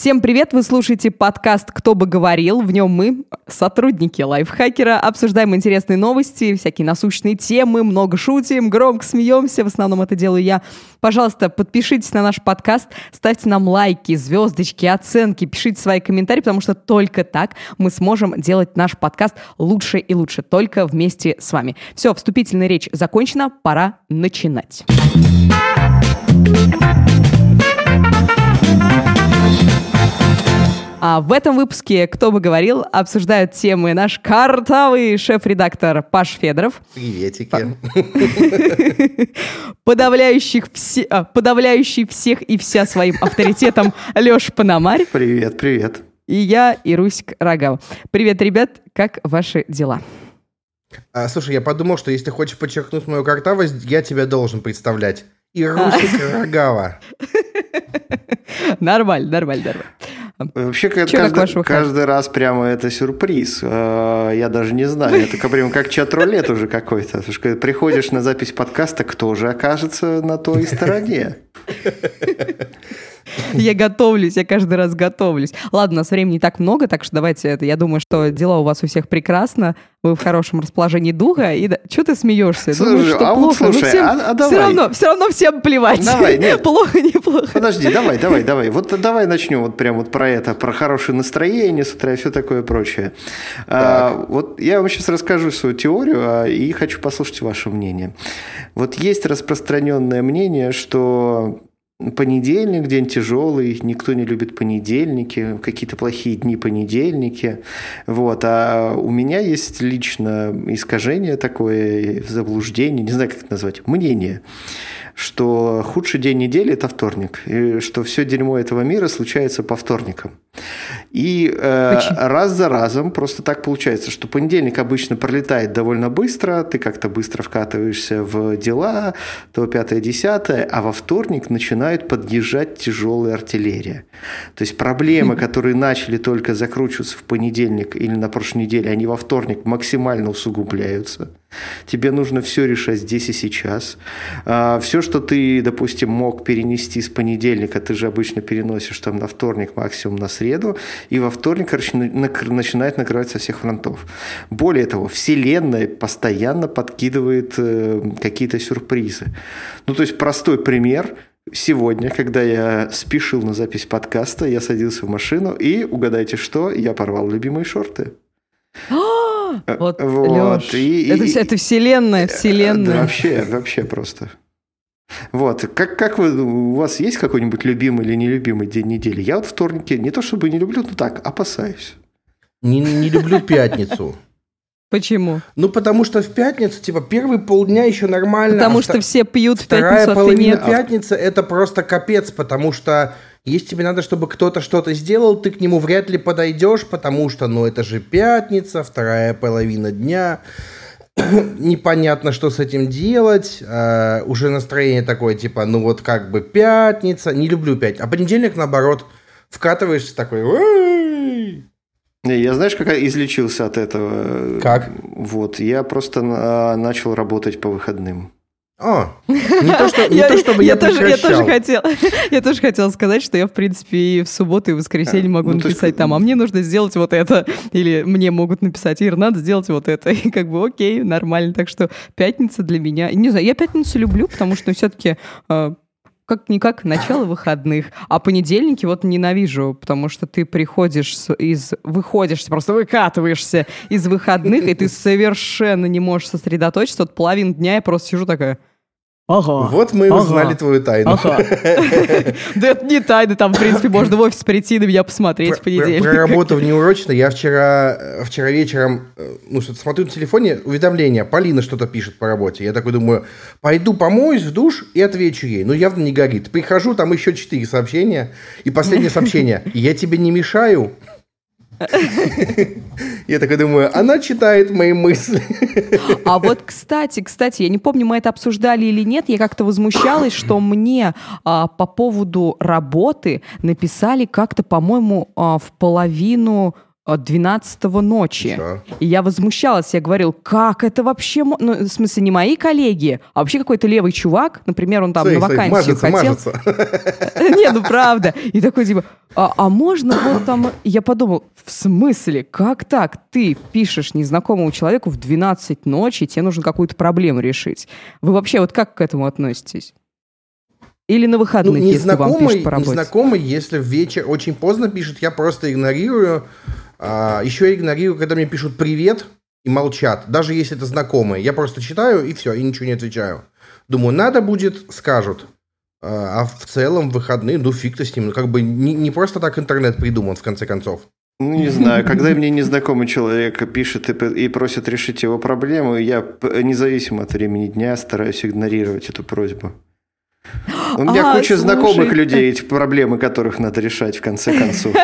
Всем привет! Вы слушаете подкаст «Кто бы говорил». В нем мы, сотрудники лайфхакера, обсуждаем интересные новости, всякие насущные темы, много шутим, громко смеемся. В основном это делаю я. Пожалуйста, подпишитесь на наш подкаст, ставьте нам лайки, звездочки, оценки, пишите свои комментарии, потому что только так мы сможем делать наш подкаст лучше и лучше, только вместе с вами. Все, вступительная речь закончена, пора начинать. А в этом выпуске «Кто бы говорил» обсуждают темы наш картавый шеф-редактор Паш Федоров. Приветики. Подавляющих все, а, подавляющий всех и вся своим авторитетом Леша Пономарь. Привет, привет. И я, Ирусик Рогава. Привет, ребят, как ваши дела? А, слушай, я подумал, что если хочешь подчеркнуть мою картавость, я тебя должен представлять. Ирусик а. Рогава. Нормально, нормально, нормально. Вообще, каждый, каждый раз прямо это сюрприз. А, я даже не знаю. Это прям как чат-рулет уже какой-то. Потому что приходишь на запись подкаста, кто же окажется на той стороне? Я готовлюсь, я каждый раз готовлюсь. Ладно, у нас времени не так много, так что давайте это. Я думаю, что дела у вас у всех прекрасно, вы в хорошем расположении духа. И да, что ты смеешься? Слушай, Думаешь, что а плохо? Вот, слушай, ну, всем, а, а давай. Все равно, все равно всем плевать. Давай, нет. плохо, неплохо. Подожди, давай, давай, давай. Вот давай начнем вот прям вот про это, про хорошее настроение с утра и все такое прочее. А, вот я вам сейчас расскажу свою теорию а, и хочу послушать ваше мнение. Вот есть распространенное мнение, что Понедельник, день тяжелый, никто не любит понедельники, какие-то плохие дни понедельники. Вот. А у меня есть лично искажение такое, заблуждение, не знаю, как это назвать, мнение что худший день недели – это вторник, и что все дерьмо этого мира случается по вторникам. И э, раз за разом просто так получается, что понедельник обычно пролетает довольно быстро, ты как-то быстро вкатываешься в дела, то пятое, десятое, а во вторник начинает подъезжать тяжелая артиллерия. То есть проблемы, которые начали только закручиваться в понедельник или на прошлой неделе, они во вторник максимально усугубляются. Тебе нужно все решать здесь и сейчас. А, все, что ты, допустим, мог перенести с понедельника, ты же обычно переносишь там на вторник, максимум на среду, и во вторник короче, начинает накрывать со всех фронтов. Более того, Вселенная постоянно подкидывает э, какие-то сюрпризы. Ну, то есть простой пример – Сегодня, когда я спешил на запись подкаста, я садился в машину и, угадайте что, я порвал любимые шорты. Э, вот, вот. Леш, и, это, и, это вселенная, э, вселенная. Да, вообще, вообще просто. Вот, как, как вы, у вас есть какой-нибудь любимый или нелюбимый день недели? Я вот вторники не то чтобы не люблю, но так, опасаюсь. Не, не люблю пятницу. Почему? Ну, потому что в пятницу, типа, первые полдня еще нормально. Потому а что все пьют в пятницу, Вторая половина а пятницы – это просто капец, потому что если тебе надо, чтобы кто-то что-то сделал, ты к нему вряд ли подойдешь, потому что, ну, это же пятница, вторая половина дня, непонятно, что с этим делать, а, уже настроение такое, типа, ну, вот как бы пятница, не люблю пятницу, а понедельник, наоборот, вкатываешься такой, я знаешь, как излечился от этого? Как? Вот, я просто начал работать по выходным. А, не то, что, не то чтобы я, я, тоже, я тоже хотел, я тоже хотела сказать, что я, в принципе, и в субботу, и в воскресенье а, могу ну, написать есть... там, а мне нужно сделать вот это. Или мне могут написать, Ир, надо сделать вот это. И как бы окей, нормально. Так что пятница для меня... Не знаю, я пятницу люблю, потому что все-таки э, как-никак начало выходных. А понедельники вот ненавижу, потому что ты приходишь из... Выходишь, просто выкатываешься из выходных, и ты совершенно не можешь сосредоточиться. Вот половину дня я просто сижу такая... Ага. Вот мы и ага. узнали твою тайну. Ага. Да это не тайна, там, в принципе, можно в офис прийти на меня посмотреть в понедельник. Про работу внеурочно. Я вчера, вчера вечером, э, ну, что-то смотрю на телефоне, уведомление, Полина что-то пишет по работе. Я такой думаю, пойду помоюсь в душ и отвечу ей. Ну, явно не горит. Прихожу, там еще четыре сообщения. И последнее сообщение. Я тебе не мешаю? Я такой думаю, она читает мои мысли. А вот, кстати, кстати, я не помню, мы это обсуждали или нет, я как-то возмущалась, что мне а, по поводу работы написали как-то, по-моему, а, в половину 12 ночи. Что? И я возмущалась, я говорил, как это вообще... Ну, в смысле, не мои коллеги, а вообще какой-то левый чувак, например, он там стой, на мажется, хотел... Мажется. Не, ну правда. И такой типа, а, а можно вот там... Я подумал, в смысле, как так? Ты пишешь незнакомому человеку в 12 ночи, тебе нужно какую-то проблему решить. Вы вообще вот как к этому относитесь? Или на выходных, ну, если вам пишут по работе? Незнакомый, если вечер очень поздно пишет, я просто игнорирую. А, еще я игнорирую, когда мне пишут «привет» и молчат, даже если это знакомые. Я просто читаю и все, и ничего не отвечаю. Думаю, надо будет, скажут. А, а в целом выходные, ну фиг-то с ним. Ну, как бы не, не просто так интернет придуман, в конце концов. Ну, не знаю, когда мне незнакомый человек пишет и, и просит решить его проблему, я независимо от времени дня стараюсь игнорировать эту просьбу. У меня а, куча слушай, знакомых людей, эти проблемы которых надо решать в конце концов.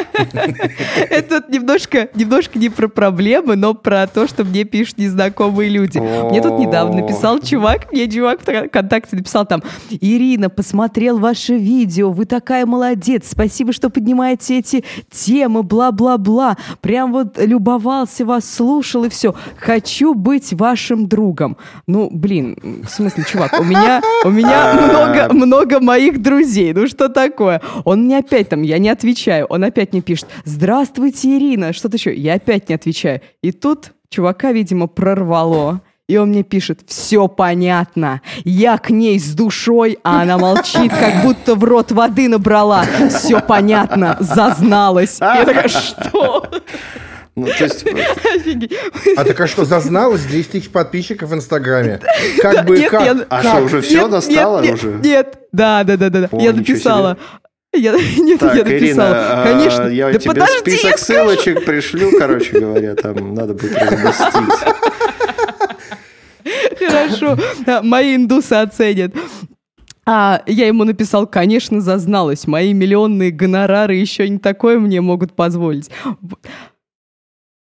Это немножко, немножко не про проблемы, но про то, что мне пишут незнакомые люди. Мне тут недавно написал чувак, мне чувак в ВКонтакте написал там, Ирина, посмотрел ваше видео, вы такая молодец, спасибо, что поднимаете эти темы, бла-бла-бла. Прям вот любовался вас, слушал и все. Хочу быть вашим другом. Ну, блин, в смысле, чувак, у меня, у меня много, много моих друзей. Ну что такое? Он мне опять там, я не отвечаю. Он опять мне пишет, здравствуйте, Ирина, что-то еще. Я опять не отвечаю. И тут чувака, видимо, прорвало. И он мне пишет, все понятно, я к ней с душой, а она молчит, как будто в рот воды набрала. Все понятно, зазналась. Я такая, что? Ну, то есть... А так а что, зазналась 10 тысяч подписчиков в Инстаграме? Как бы, как? А что, уже все достало уже? Нет, да, да, да, да, я написала. Я, нет, так, я написала. Ирина, Конечно. А, я да тебе подожди, список ссылочек пришлю, короче говоря, там надо будет разместить. Хорошо, мои индусы оценят. А я ему написал, конечно, зазналась. Мои миллионные гонорары еще не такое мне могут позволить.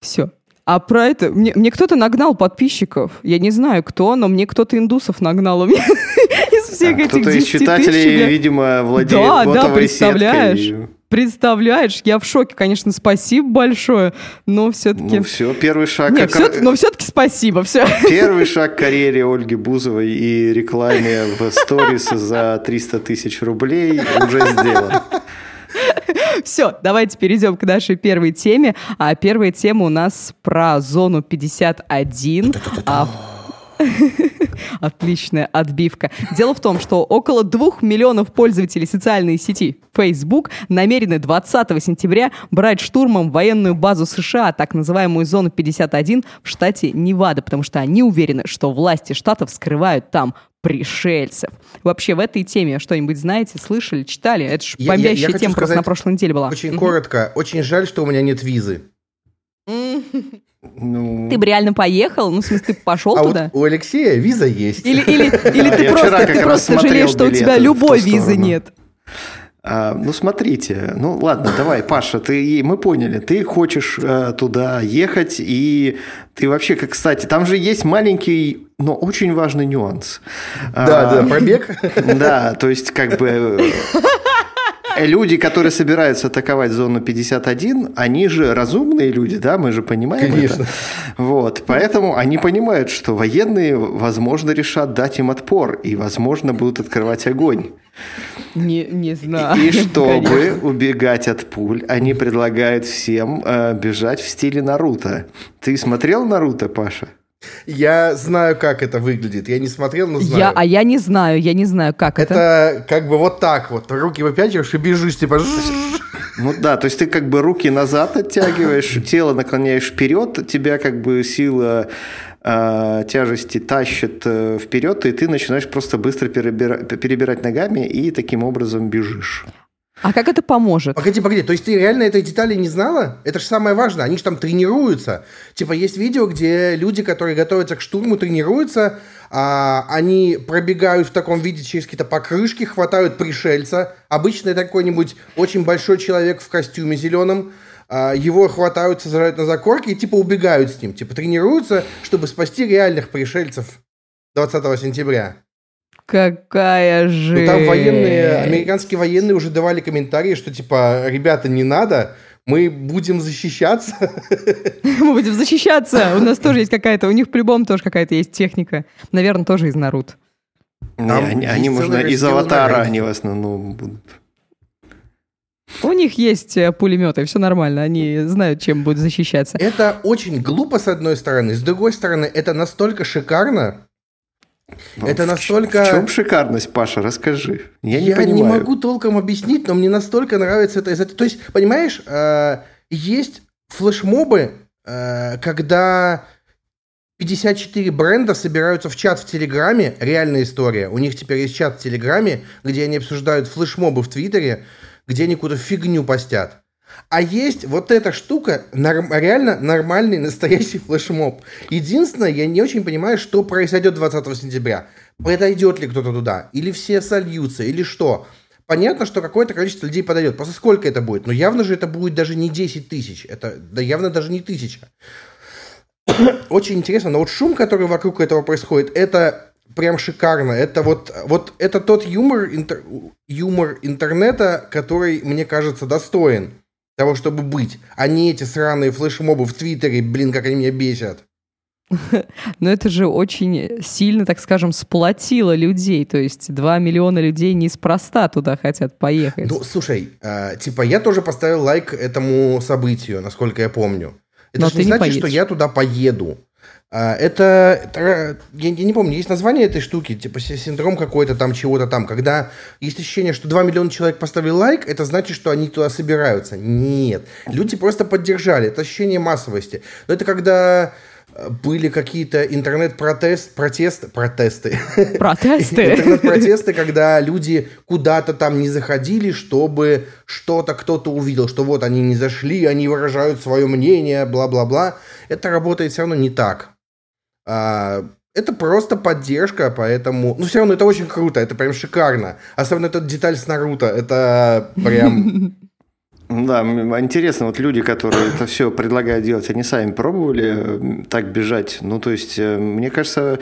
Все. А про это... Мне, мне кто-то нагнал подписчиков. Я не знаю, кто, но мне кто-то индусов нагнал. У меня из всех этих Кто-то из читателей, видимо, владеет Да, да, представляешь. Представляешь, я в шоке, конечно, спасибо большое, но все-таки... Ну все, первый шаг... Нет, все, но все-таки спасибо, все. Первый шаг к карьере Ольги Бузовой и рекламе в сторис за 300 тысяч рублей уже сделан. Все, давайте перейдем к нашей первой теме. А первая тема у нас про зону 51. Отличная отбивка. Дело в том, что около двух миллионов пользователей социальной сети Facebook намерены 20 сентября брать штурмом военную базу США, так называемую зону 51 в штате Невада, потому что они уверены, что власти штатов скрывают там пришельцев. Вообще в этой теме что-нибудь знаете, слышали, читали? Это же бомбящая тема просто на прошлой неделе была. Очень коротко. Очень жаль, что у меня нет визы. Ну... Ты бы реально поехал? Ну, в смысле, ты пошел а туда? Вот у Алексея виза есть. Или, или, или ты просто, ты просто жалеешь, что у тебя любой визы нет. А, ну, смотрите, ну ладно, давай, Паша, ты, мы поняли, ты хочешь э, туда ехать, и ты вообще, как, кстати, там же есть маленький, но очень важный нюанс. Да, а, да, пробег. Да, то есть, как бы люди, которые собираются атаковать зону 51, они же разумные люди, да, мы же понимаем Конечно. это. Вот, поэтому они понимают, что военные, возможно, решат дать им отпор и, возможно, будут открывать огонь. Не, не знаю. И чтобы Конечно. убегать от пуль, они предлагают всем э, бежать в стиле Наруто. Ты смотрел Наруто, Паша? Я знаю, как это выглядит. Я не смотрел, но знаю. Я, а я не знаю, я не знаю, как это. Это как бы вот так вот. Руки выпячиваешь и бежишь, типа... Ну да, то есть ты как бы руки назад оттягиваешь, тело наклоняешь вперед, тебя как бы сила э, тяжести тащит э, вперед, и ты начинаешь просто быстро перебира- перебирать ногами и таким образом бежишь. А как это поможет? Погоди, погоди, то есть ты реально этой детали не знала? Это же самое важное, они же там тренируются. Типа есть видео, где люди, которые готовятся к штурму, тренируются, а, они пробегают в таком виде через какие-то покрышки, хватают пришельца. Обычно это какой-нибудь очень большой человек в костюме зеленом, а, его хватают, сажают на закорки и типа убегают с ним. Типа тренируются, чтобы спасти реальных пришельцев 20 сентября. Какая же. Ну, там военные, американские военные уже давали комментарии, что типа, ребята, не надо, Мы будем защищаться. Мы будем защищаться. У нас тоже есть какая-то, у них по-любому тоже какая-то есть техника. Наверное, тоже из Наруто. Не, они, они можно из аватара, они в основном будут. У них есть э, пулеметы, все нормально, они знают, чем будут защищаться. Это очень глупо, с одной стороны. С другой стороны, это настолько шикарно. Ну, это настолько... В чем шикарность, Паша, расскажи. Я, Я не, не могу толком объяснить, но мне настолько нравится это. То есть, понимаешь, э, есть флешмобы, э, когда 54 бренда собираются в чат в Телеграме, реальная история. У них теперь есть чат в Телеграме, где они обсуждают флешмобы в Твиттере, где они какую-то фигню постят. А есть вот эта штука, норм, реально нормальный настоящий флешмоб. Единственное, я не очень понимаю, что произойдет 20 сентября. Подойдет ли кто-то туда? Или все сольются? Или что? Понятно, что какое-то количество людей подойдет. Просто сколько это будет? Но явно же это будет даже не 10 тысяч. Это да, явно даже не тысяча. Очень интересно. Но вот шум, который вокруг этого происходит, это прям шикарно. Это вот, вот это тот юмор, интер, юмор интернета, который, мне кажется, достоин того, чтобы быть, а не эти сраные флешмобы в Твиттере, блин, как они меня бесят. Но это же очень сильно, так скажем, сплотило людей. То есть 2 миллиона людей неспроста туда хотят поехать. Ну, слушай, э, типа я тоже поставил лайк этому событию, насколько я помню. Это Но же не значит, не что я туда поеду. А, это, это я, я не помню, есть название этой штуки, типа синдром какой-то там, чего-то там, когда есть ощущение, что 2 миллиона человек поставили лайк, это значит, что они туда собираются. Нет. Люди просто поддержали. Это ощущение массовости. Но это когда э, были какие-то интернет-протест, протесты, протесты. Протесты. Интернет-протесты, когда люди куда-то там не заходили, чтобы что-то кто-то увидел, что вот они не зашли, они выражают свое мнение, бла-бла-бла. Это работает все равно не так. А, это просто поддержка, поэтому... Ну, все равно это очень круто, это прям шикарно. Особенно эта деталь с Наруто, это прям... Да, интересно, вот люди, которые это все предлагают делать, они сами пробовали так бежать? Ну, то есть, э, мне кажется,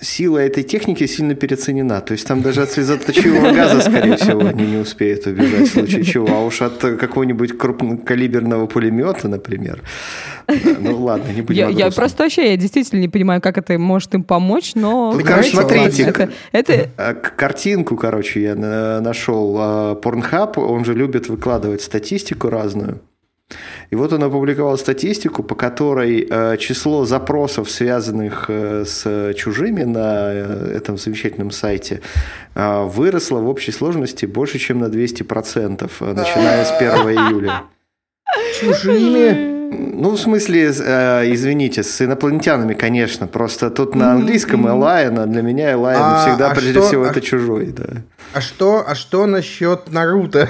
сила этой техники сильно переоценена. То есть там даже от слезоточивого газа, скорее всего, они не успеют убежать в случае чего. А уж от какого-нибудь крупнокалиберного пулемета, например. Ну ладно, не будем я, я просто вообще, я действительно не понимаю, как это может им помочь, но... Ну, короче, смотрите, это, это... А, картинку, короче, я нашел. Pornhub, он же любит выкладывать статистику разную. И вот он опубликовал статистику, по которой э, число запросов, связанных э, с чужими на э, этом замечательном сайте, выросло в общей сложности больше, чем на 200%, э, начиная с 1 июля. Чужими? Ну, в смысле, э, извините, с инопланетянами, конечно. Просто тут на английском Элайен, а для меня Элайен а, всегда, а прежде что, всего, а, это чужой, да. А что, а что насчет Наруто?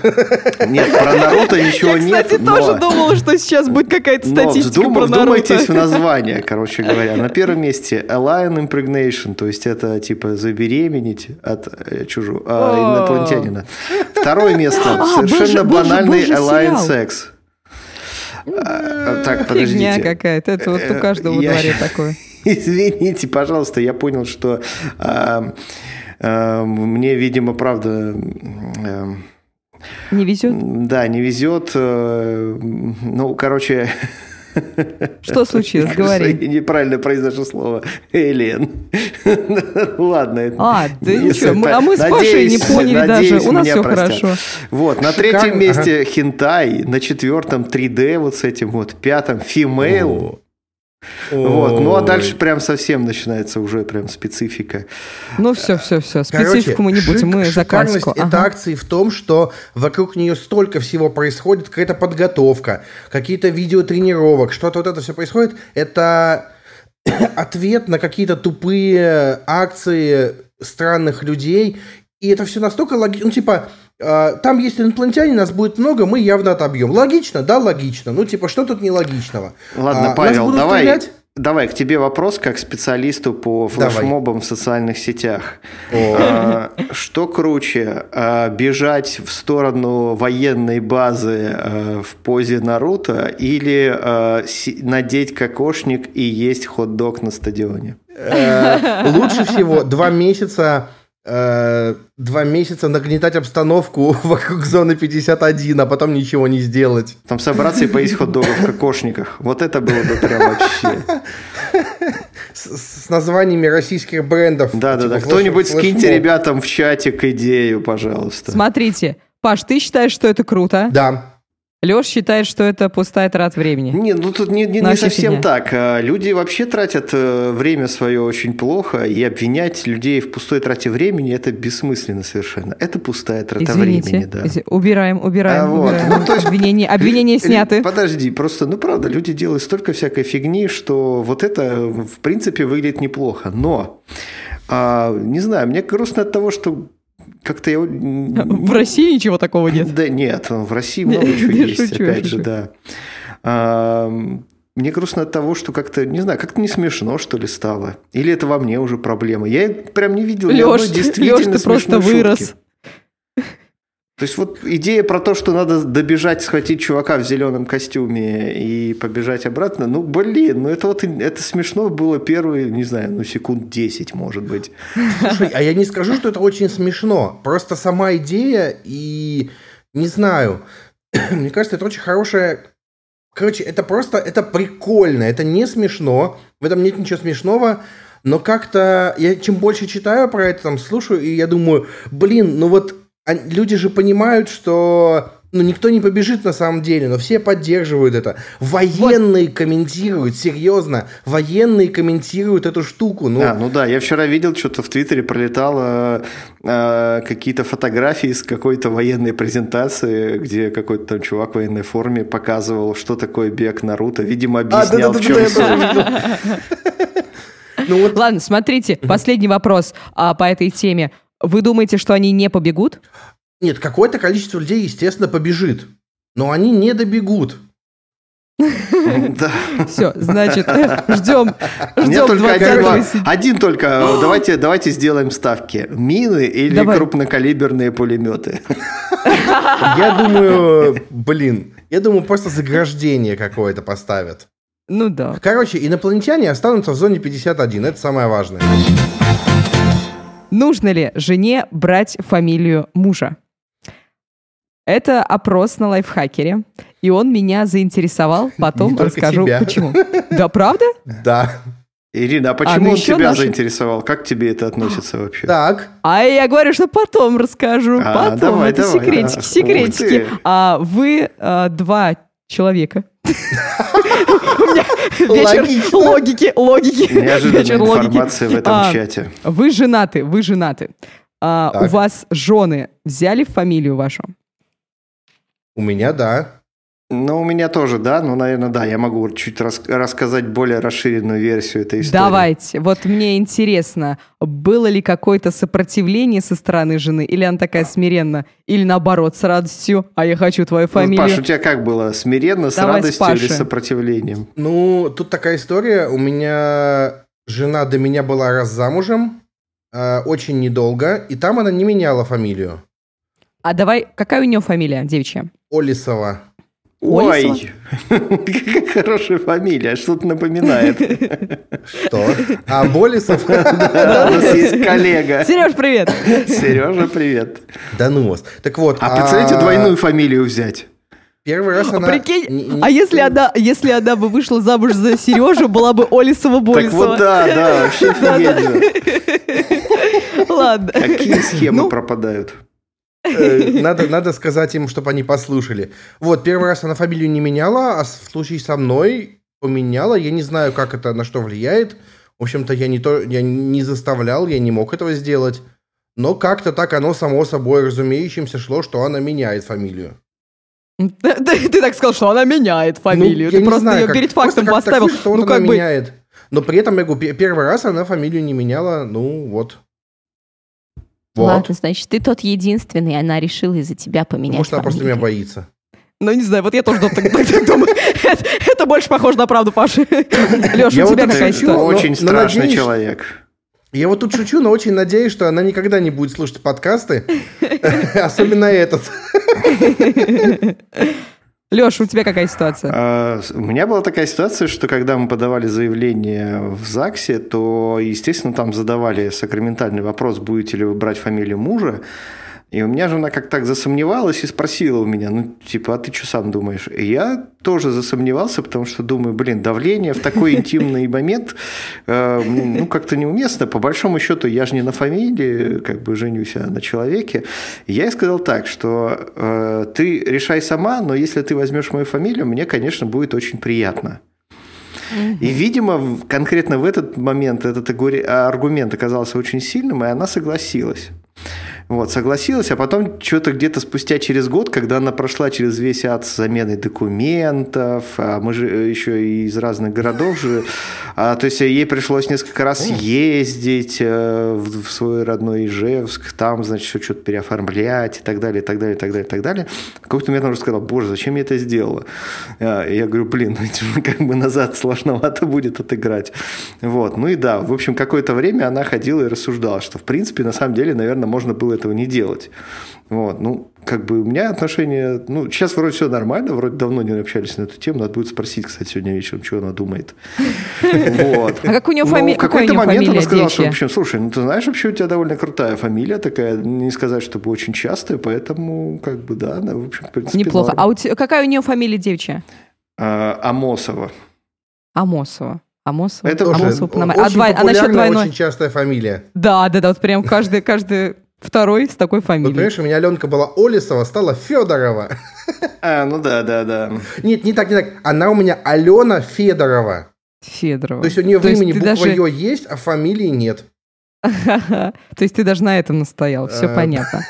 Нет, про Наруто ничего Я, нет. кстати, но... тоже думал, что сейчас будет какая-то статистика но про Наруто. в название, короче говоря. На первом месте Alien Impregnation, то есть это типа забеременеть от э, чужого а, инопланетянина. Второе место, а, совершенно банальный Alien Sex. А, так, подождите. Фигня какая-то. Это вот у каждого во дворе такое. Извините, пожалуйста, я понял, что а, а, мне, видимо, правда... Не везет? Да, не везет. Э, ну, короче, что случилось? Говори. Я неправильно произношу слово. Элен. Ладно. А, да ничего. А мы с Пашей не поняли даже. У нас все хорошо. Вот, на третьем месте хентай, на четвертом 3D вот с этим вот, пятом вот. Ну а дальше прям совсем начинается уже прям специфика. Ну все, все, все. Специфику Короче, мы не будем, мы за классику. Ага. это акции в том, что вокруг нее столько всего происходит, какая-то подготовка, какие-то видеотренировок, что-то вот это все происходит. Это ответ на какие-то тупые акции странных людей. И это все настолько логично. Ну, типа, там есть инопланетяне, нас будет много, мы явно отобьем. Логично? Да, логично. Ну, типа, что тут нелогичного? Ладно, а, Павел, давай, стрелять? давай к тебе вопрос как специалисту по флешмобам давай. в социальных сетях. А, что круче, а, бежать в сторону военной базы а, в позе Наруто или а, си- надеть кокошник и есть хот-дог на стадионе? Э, лучше всего два месяца э, два месяца нагнетать обстановку вокруг зоны 51, а потом ничего не сделать. Там собраться и поесть хот-догов в кокошниках. Вот это было бы прям вообще. С, с названиями российских брендов. Да-да-да. Типа Кто-нибудь скиньте ребятам в чатик идею, пожалуйста. Смотрите, Паш, ты считаешь, что это круто? Да. Леш считает, что это пустая трата времени. Не, ну тут не, не, не совсем фигня. так. А, люди вообще тратят э, время свое очень плохо, и обвинять людей в пустой трате времени это бессмысленно совершенно. Это пустая трата Извините, времени, да. Из... Убираем, убираем. А, вот. убираем. Ну, то есть, обвинения, обвинения сняты. Подожди, просто, ну правда, люди делают столько всякой фигни, что вот это в принципе выглядит неплохо. Но а, не знаю, мне грустно от того, что как-то я... В России ничего такого нет? Да нет, в России много чего есть, опять же, да. Мне грустно от того, что как-то, не знаю, как-то не смешно, что ли, стало. Или это во мне уже проблема. Я прям не видел Леш, Леш, ты просто вырос. То есть вот идея про то, что надо добежать, схватить чувака в зеленом костюме и побежать обратно, ну блин, ну это вот это смешно было первые, не знаю, ну секунд 10, может быть. Слушай, а я не скажу, что это очень смешно. Просто сама идея и не знаю. Мне кажется, это очень хорошая Короче, это просто, это прикольно, это не смешно, в этом нет ничего смешного, но как-то я чем больше читаю про это, там слушаю, и я думаю, блин, ну вот люди же понимают, что ну, никто не побежит на самом деле, но все поддерживают это. Военные вот. комментируют, серьезно, военные комментируют эту штуку. Ну, а, ну да, я вчера видел, что-то в Твиттере пролетало э, какие-то фотографии с какой-то военной презентации, где какой-то там чувак в военной форме показывал, что такое бег Наруто. Видимо, объяснял, а, да, да, в чем да, ну, вот... Ладно, смотрите, последний вопрос а, по этой теме. Вы думаете, что они не побегут? Нет, какое-то количество людей, естественно, побежит. Но они не добегут. Все, значит, ждем. Мне только один, один только. Давайте, давайте сделаем ставки. Мины или крупнокалиберные пулеметы? Я думаю, блин, я думаю, просто заграждение какое-то поставят. Ну да. Короче, инопланетяне останутся в зоне 51. Это самое важное. Нужно ли жене брать фамилию мужа? Это опрос на лайфхакере, и он меня заинтересовал, потом расскажу тебя. почему. Да, правда? Да. Ирина, а почему а, ну он тебя наши... заинтересовал? Как тебе это относится вообще? Так. А я говорю, что потом расскажу. А, потом. Давай, это давай, секретики, а. секретики. А вы а, два человека. Вечер логики, логики. Неожиданная информация в этом а, чате. Вы женаты, вы женаты. А, у вас жены взяли фамилию вашу? У меня да. Ну, у меня тоже, да. Ну, наверное, да. Я могу чуть рас- рассказать более расширенную версию этой истории. Давайте. Вот мне интересно, было ли какое-то сопротивление со стороны жены? Или она такая смиренно? Или наоборот, с радостью? А я хочу твою фамилию. Ну, Паш, у тебя как было? Смиренно, с Давай радостью с или с сопротивлением? Ну, тут такая история. У меня жена до меня была раз замужем. Э, очень недолго. И там она не меняла фамилию. А давай, какая у нее фамилия девичья? Олисова. Ой, какая хорошая фамилия, что-то напоминает. Что? А, Болесов? Да, у нас есть коллега. Сереж, привет. Сережа, привет. Да ну вас. Так вот. А представляете, двойную фамилию взять? Первый раз она... Прикинь, а если она, если она бы вышла замуж за Сережу, была бы Олисова Болесова. Так вот да, да, вообще. Ладно. Какие схемы ну, пропадают? Э, надо, надо сказать им, чтобы они послушали. Вот, первый раз она фамилию не меняла, а в случае со мной поменяла. Я не знаю, как это, на что влияет. В общем-то, я не, то, я не заставлял, я не мог этого сделать. Но как-то так оно само собой разумеющимся шло, что она меняет фамилию. Ты, ты так сказал, что она меняет фамилию. Ну, ты просто знаю, ее как, перед фактом поставил. Так, что ну, как она бы... меняет. Но при этом, я говорю, первый раз она фамилию не меняла, ну вот. Вот. Ладно, значит, ты тот единственный, она решила из-за тебя поменять Может, она просто меня боится. Ну, не знаю, вот я тоже так, думаю. Это, это больше похоже на правду, Паша. Леша, у тебя какая история? Очень страшный человек. Я вот тут шучу, но очень надеюсь, что она никогда не будет слушать подкасты. Особенно этот. Леша, у тебя какая ситуация? А, у меня была такая ситуация, что когда мы подавали заявление в ЗАГСе, то, естественно, там задавали сакраментальный вопрос, будете ли вы брать фамилию мужа. И у меня жена как так засомневалась и спросила у меня, ну, типа, а ты что сам думаешь? И я тоже засомневался, потому что думаю, блин, давление в такой интимный момент, э, ну, как-то неуместно. По большому счету, я же не на фамилии, как бы женюсь а на человеке. я ей сказал так, что э, ты решай сама, но если ты возьмешь мою фамилию, мне, конечно, будет очень приятно. И, видимо, конкретно в этот момент этот аргумент оказался очень сильным, и она согласилась. Вот, согласилась, а потом что-то где-то спустя через год, когда она прошла через весь ад с заменой документов, а мы же э, еще и из разных городов же, а, то есть ей пришлось несколько раз ездить э, в, в свой родной Ижевск, там, значит, что-то переоформлять и так далее, и так далее, и так далее, и так далее. В какой-то момент она уже сказала, боже, зачем я это сделала? А, я говорю, блин, ну, как бы назад сложновато будет отыграть. Вот, ну и да, в общем, какое-то время она ходила и рассуждала, что, в принципе, на самом деле, наверное, можно было этого не делать. Вот, ну, как бы у меня отношения, ну, сейчас вроде все нормально, вроде давно не общались на эту тему, надо будет спросить, кстати, сегодня вечером, что она думает. Вот. А как у нее фамилия? В какой-то момент она сказала, что, в общем, слушай, ну, ты знаешь, вообще у тебя довольно крутая фамилия такая, не сказать, чтобы очень частая, поэтому, как бы, да, она, в общем, в принципе, Неплохо. А у тебя, какая у нее фамилия девичья? А, Амосова. Амосова. Амосова. Это Амосова, очень а, два, а насчет двойной? очень частая фамилия. Да, да, да, вот прям каждый, каждый Второй с такой фамилией. Вот, понимаешь, у меня Аленка была Олесова, стала Федорова. А, ну да, да, да. Нет, не так, не так. Она у меня Алена Федорова. Федорова. То есть у нее в имени буква даже... Ё есть, а фамилии нет. То есть ты даже на этом настоял, все а, понятно.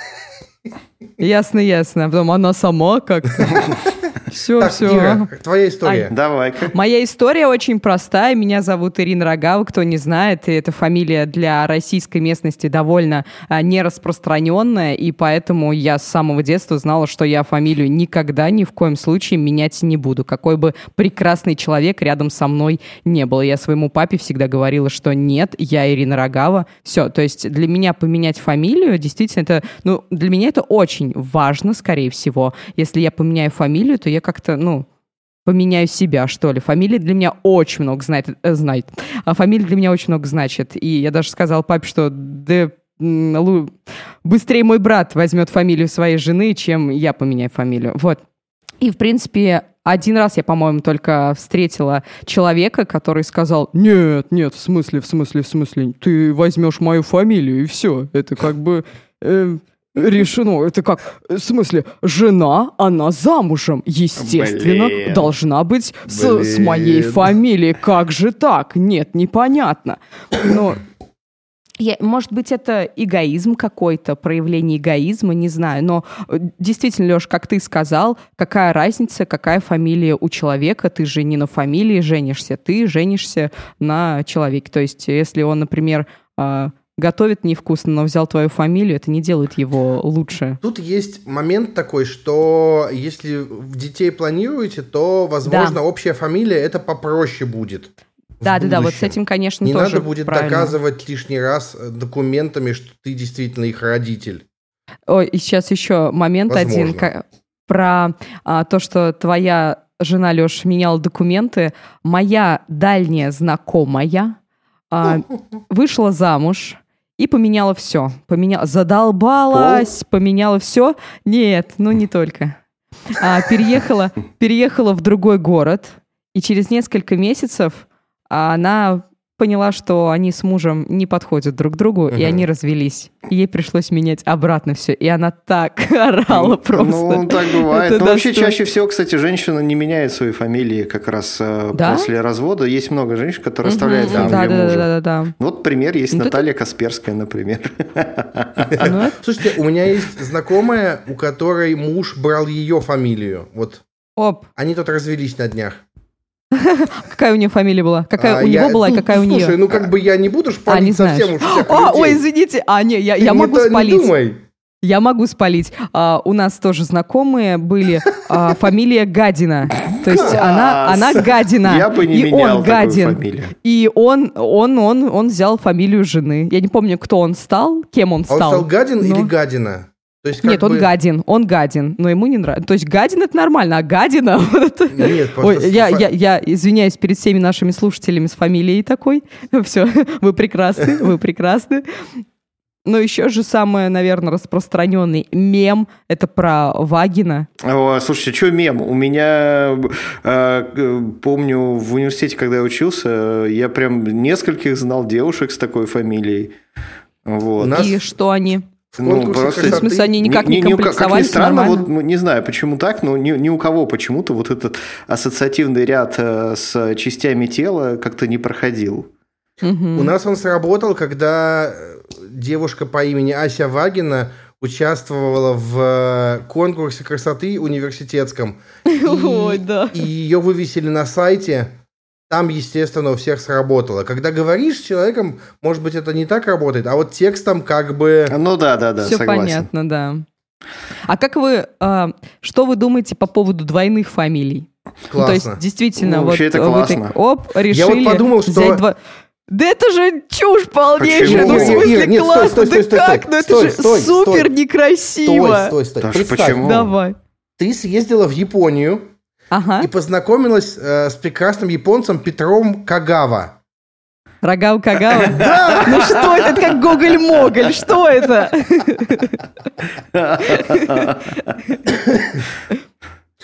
Ясно, ясно. А потом она сама как-то. Все, так, все. Ира, твоя история. А, давай. Моя история очень простая. Меня зовут Ирина Рогава. Кто не знает, эта фамилия для российской местности довольно а, нераспространенная, и поэтому я с самого детства знала, что я фамилию никогда ни в коем случае менять не буду. Какой бы прекрасный человек рядом со мной не был. Я своему папе всегда говорила, что нет, я Ирина Рогава. Все, то есть для меня поменять фамилию, действительно, это, ну, для меня это очень важно, скорее всего. Если я поменяю фамилию, то я как-то, ну, поменяю себя, что ли. Фамилия для меня очень много знает, э, знает. А фамилия для меня очень много значит. И я даже сказал папе, что да, быстрее мой брат возьмет фамилию своей жены, чем я поменяю фамилию. Вот. И, в принципе, один раз я, по-моему, только встретила человека, который сказал, нет, нет, в смысле, в смысле, в смысле, ты возьмешь мою фамилию, и все. Это как бы... Э, решено. Это как, в смысле, жена, она замужем, естественно, Блин. должна быть с, с моей фамилией. Как же так? Нет, непонятно. Но я, может быть, это эгоизм какой-то, проявление эгоизма, не знаю. Но э, действительно, Леш, как ты сказал, какая разница, какая фамилия у человека? Ты же не на фамилии женишься, ты женишься на человеке. То есть, если он, например, а, готовит невкусно, но взял твою фамилию, это не делает его лучше. Тут есть момент такой, что если детей планируете, то, возможно, да. общая фамилия это попроще будет. Да, да, да, вот с этим, конечно, не тоже надо будет правильно. доказывать лишний раз э, документами, что ты действительно их родитель. Ой, и сейчас еще момент возможно. один про а, то, что твоя жена Леш меняла документы. Моя дальняя знакомая а, вышла замуж и поменяла все. Поменяла, задолбалась, Пол? поменяла все. Нет, ну не только. А, переехала, переехала в другой город, и через несколько месяцев она поняла, что они с мужем не подходят друг другу, uh-huh. и они развелись. И ей пришлось менять обратно все. И она так орала ну, просто. Ну, так бывает. Это Но вообще чаще всего, кстати, женщина не меняет свои фамилии как раз э, да? после развода. Есть много женщин, которые uh-huh. оставляют фамилию да, да, мужа. Да, да, да, да. Вот пример есть ну, Наталья это... Касперская, например. Ну, Слушайте, у меня есть знакомая, у которой муж брал ее фамилию. Вот. Оп. Они тут развелись на днях. Какая у нее фамилия была? Какая а, у него была и какая у нее? Слушай, ну как бы я не буду шпалить а, совсем уж А, ой, извините. А, не, я, я могу спалить. Не думай. Я могу спалить. А, у нас тоже знакомые были. А, фамилия Гадина. То есть она, она Гадина. Я бы не и он Гадин. Фамилию. И он, он, он, он взял фамилию жены. Я не помню, кто он стал, кем он стал. А он стал Гадин но... или Гадина? То есть, Нет, бы... он гадин, он гадин, но ему не нравится. То есть гадин это нормально, а гадина... Нет, Ой, я, я, я извиняюсь перед всеми нашими слушателями с фамилией такой. Все, вы прекрасны, вы прекрасны. Но еще же самый, наверное, распространенный мем — это про Вагина. О, слушайте, что мем? У меня, э, помню, в университете, когда я учился, я прям нескольких знал девушек с такой фамилией. Вот. Нас... И что они? Ну, просто... В смысле, они никак не, не комплексовались, как ни странно, вот, ну, не знаю, почему так, но ни, ни у кого почему-то вот этот ассоциативный ряд э, с частями тела как-то не проходил. Угу. У нас он сработал, когда девушка по имени Ася Вагина участвовала в э, конкурсе красоты университетском. И, Ой, да. И ее вывесили на сайте там, естественно, у всех сработало. Когда говоришь с человеком, может быть, это не так работает, а вот текстом как бы... Ну да, да, да, Все согласен. понятно, да. А как вы, э, что вы думаете по поводу двойных фамилий? Классно. Ну, то есть, действительно, ну, вот это классно. Вы, оп, решили Я вот подумал, что... взять два... Да это же чушь полнейшая, ну в смысле нет, нет, классно, стой, стой, стой, да как? Ну это же стой, супер стой, некрасиво. Стой, стой, стой. Представь, почему? Давай. Ты съездила в Японию, ага. и познакомилась э, с прекрасным японцем Петром Кагава. Рогал Кагава? Да! Ну что это? Это как Гоголь-Моголь. Что это?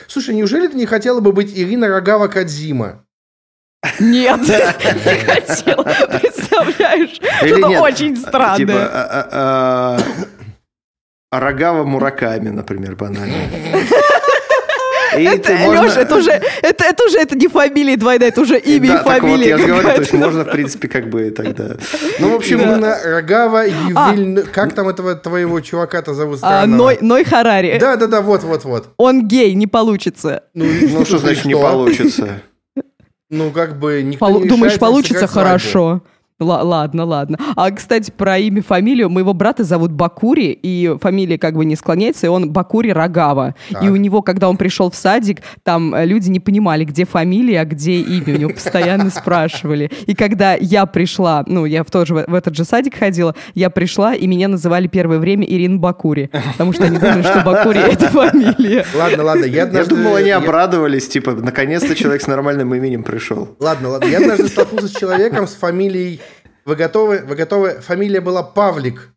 Слушай, неужели ты не хотела бы быть Ирина Рогава Кадзима? Нет, не хотела. Представляешь? Это очень странно. Типа, а, а, а, Рогава Мураками, например, банально. И это, можно... Леша, это уже, это, это уже это не фамилия двойная, это уже имя да, и фамилия. Вот, я же говорю, то есть можно, в принципе, как бы тогда. Ну, в общем, да. на Рогава Ювиль... А. Как там этого твоего чувака-то зовут а, Ной, Ной Харари. Да, да, да, вот, вот, вот. Он гей, не получится. Ну, ну что значит не получится? Ну, как бы никто Пол- не Думаешь, получится хорошо? Л- ладно, ладно. А, кстати, про имя, фамилию. Моего брата зовут Бакури, и фамилия как бы не склоняется, и он Бакури Рогава. Так. И у него, когда он пришел в садик, там э, люди не понимали, где фамилия, а где имя. У него постоянно спрашивали. И когда я пришла, ну, я в, тот же, в этот же садик ходила, я пришла, и меня называли первое время Ирина Бакури. Потому что они думали, что Бакури — это фамилия. Ладно, ладно. Я, однажды... я думал, они обрадовались, типа, наконец-то человек с нормальным именем пришел. Ладно, ладно. Я однажды столкнулся с человеком с фамилией вы готовы? Вы готовы? Фамилия была Павлик.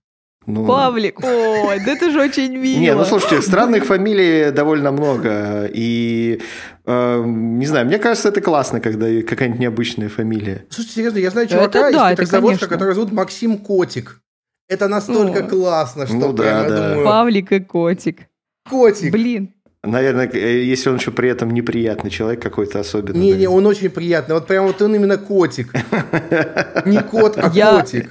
Ну... Павлик, ой, да это же очень мило. Не, ну слушайте, странных фамилий довольно много. И, э, не знаю, мне кажется, это классно, когда какая-нибудь необычная фамилия. Слушайте, серьезно, я знаю чувака это, да, из Петрозаводска, который зовут Максим Котик. Это настолько О. классно, что ну, прям, да, да. думаю... Pavlik и Котик. Котик. Блин. Наверное, э, если он еще при этом неприятный человек какой-то особенный. Не-не, он очень приятный. Вот прям вот он именно котик. Не кот, а я, котик.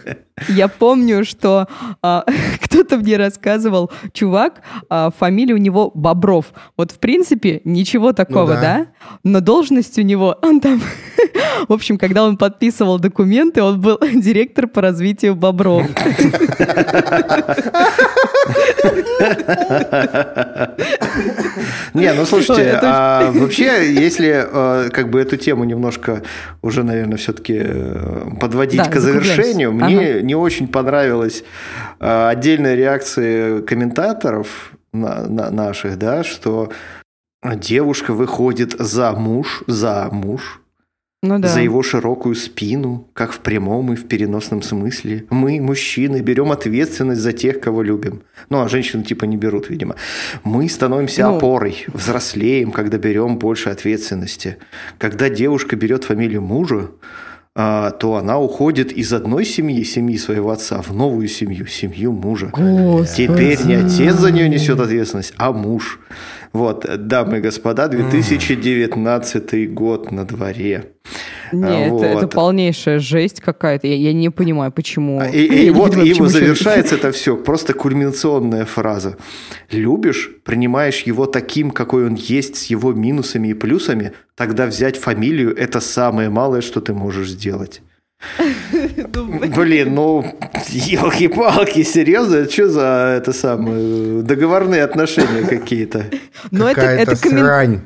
Я помню, что а, кто-то мне рассказывал, чувак, а, фамилия у него Бобров. Вот в принципе ничего такого, ну, да. да? Но должность у него, он там... В общем, когда он подписывал документы, он был директор по развитию бобров. Не, ну слушайте, а вообще, если э, как бы эту тему немножко уже, наверное, все-таки э, подводить к завершению, мне не очень понравилась э, отдельная реакция комментаторов наших, да, что девушка выходит за муж, за муж, ну, да. за его широкую спину, как в прямом и в переносном смысле. Мы, мужчины, берем ответственность за тех, кого любим. Ну, а женщины типа не берут, видимо. Мы становимся ну... опорой, взрослеем, когда берем больше ответственности. Когда девушка берет фамилию мужа, а, то она уходит из одной семьи, семьи своего отца, в новую семью, семью мужа. Господи. Теперь не отец за нее несет ответственность, а муж. Вот, дамы и господа, 2019 год на дворе. Нет, вот. это, это полнейшая жесть какая-то. Я, я не понимаю, почему. А, и, и, и вот понимаю, его завершается это все. Просто кульминационная фраза. Любишь, принимаешь его таким, какой он есть, с его минусами и плюсами, тогда взять фамилию – это самое малое, что ты можешь сделать. Блин, ну, елки-палки, серьезно? Что за это самое, договорные отношения какие-то? Ну, это, это срань.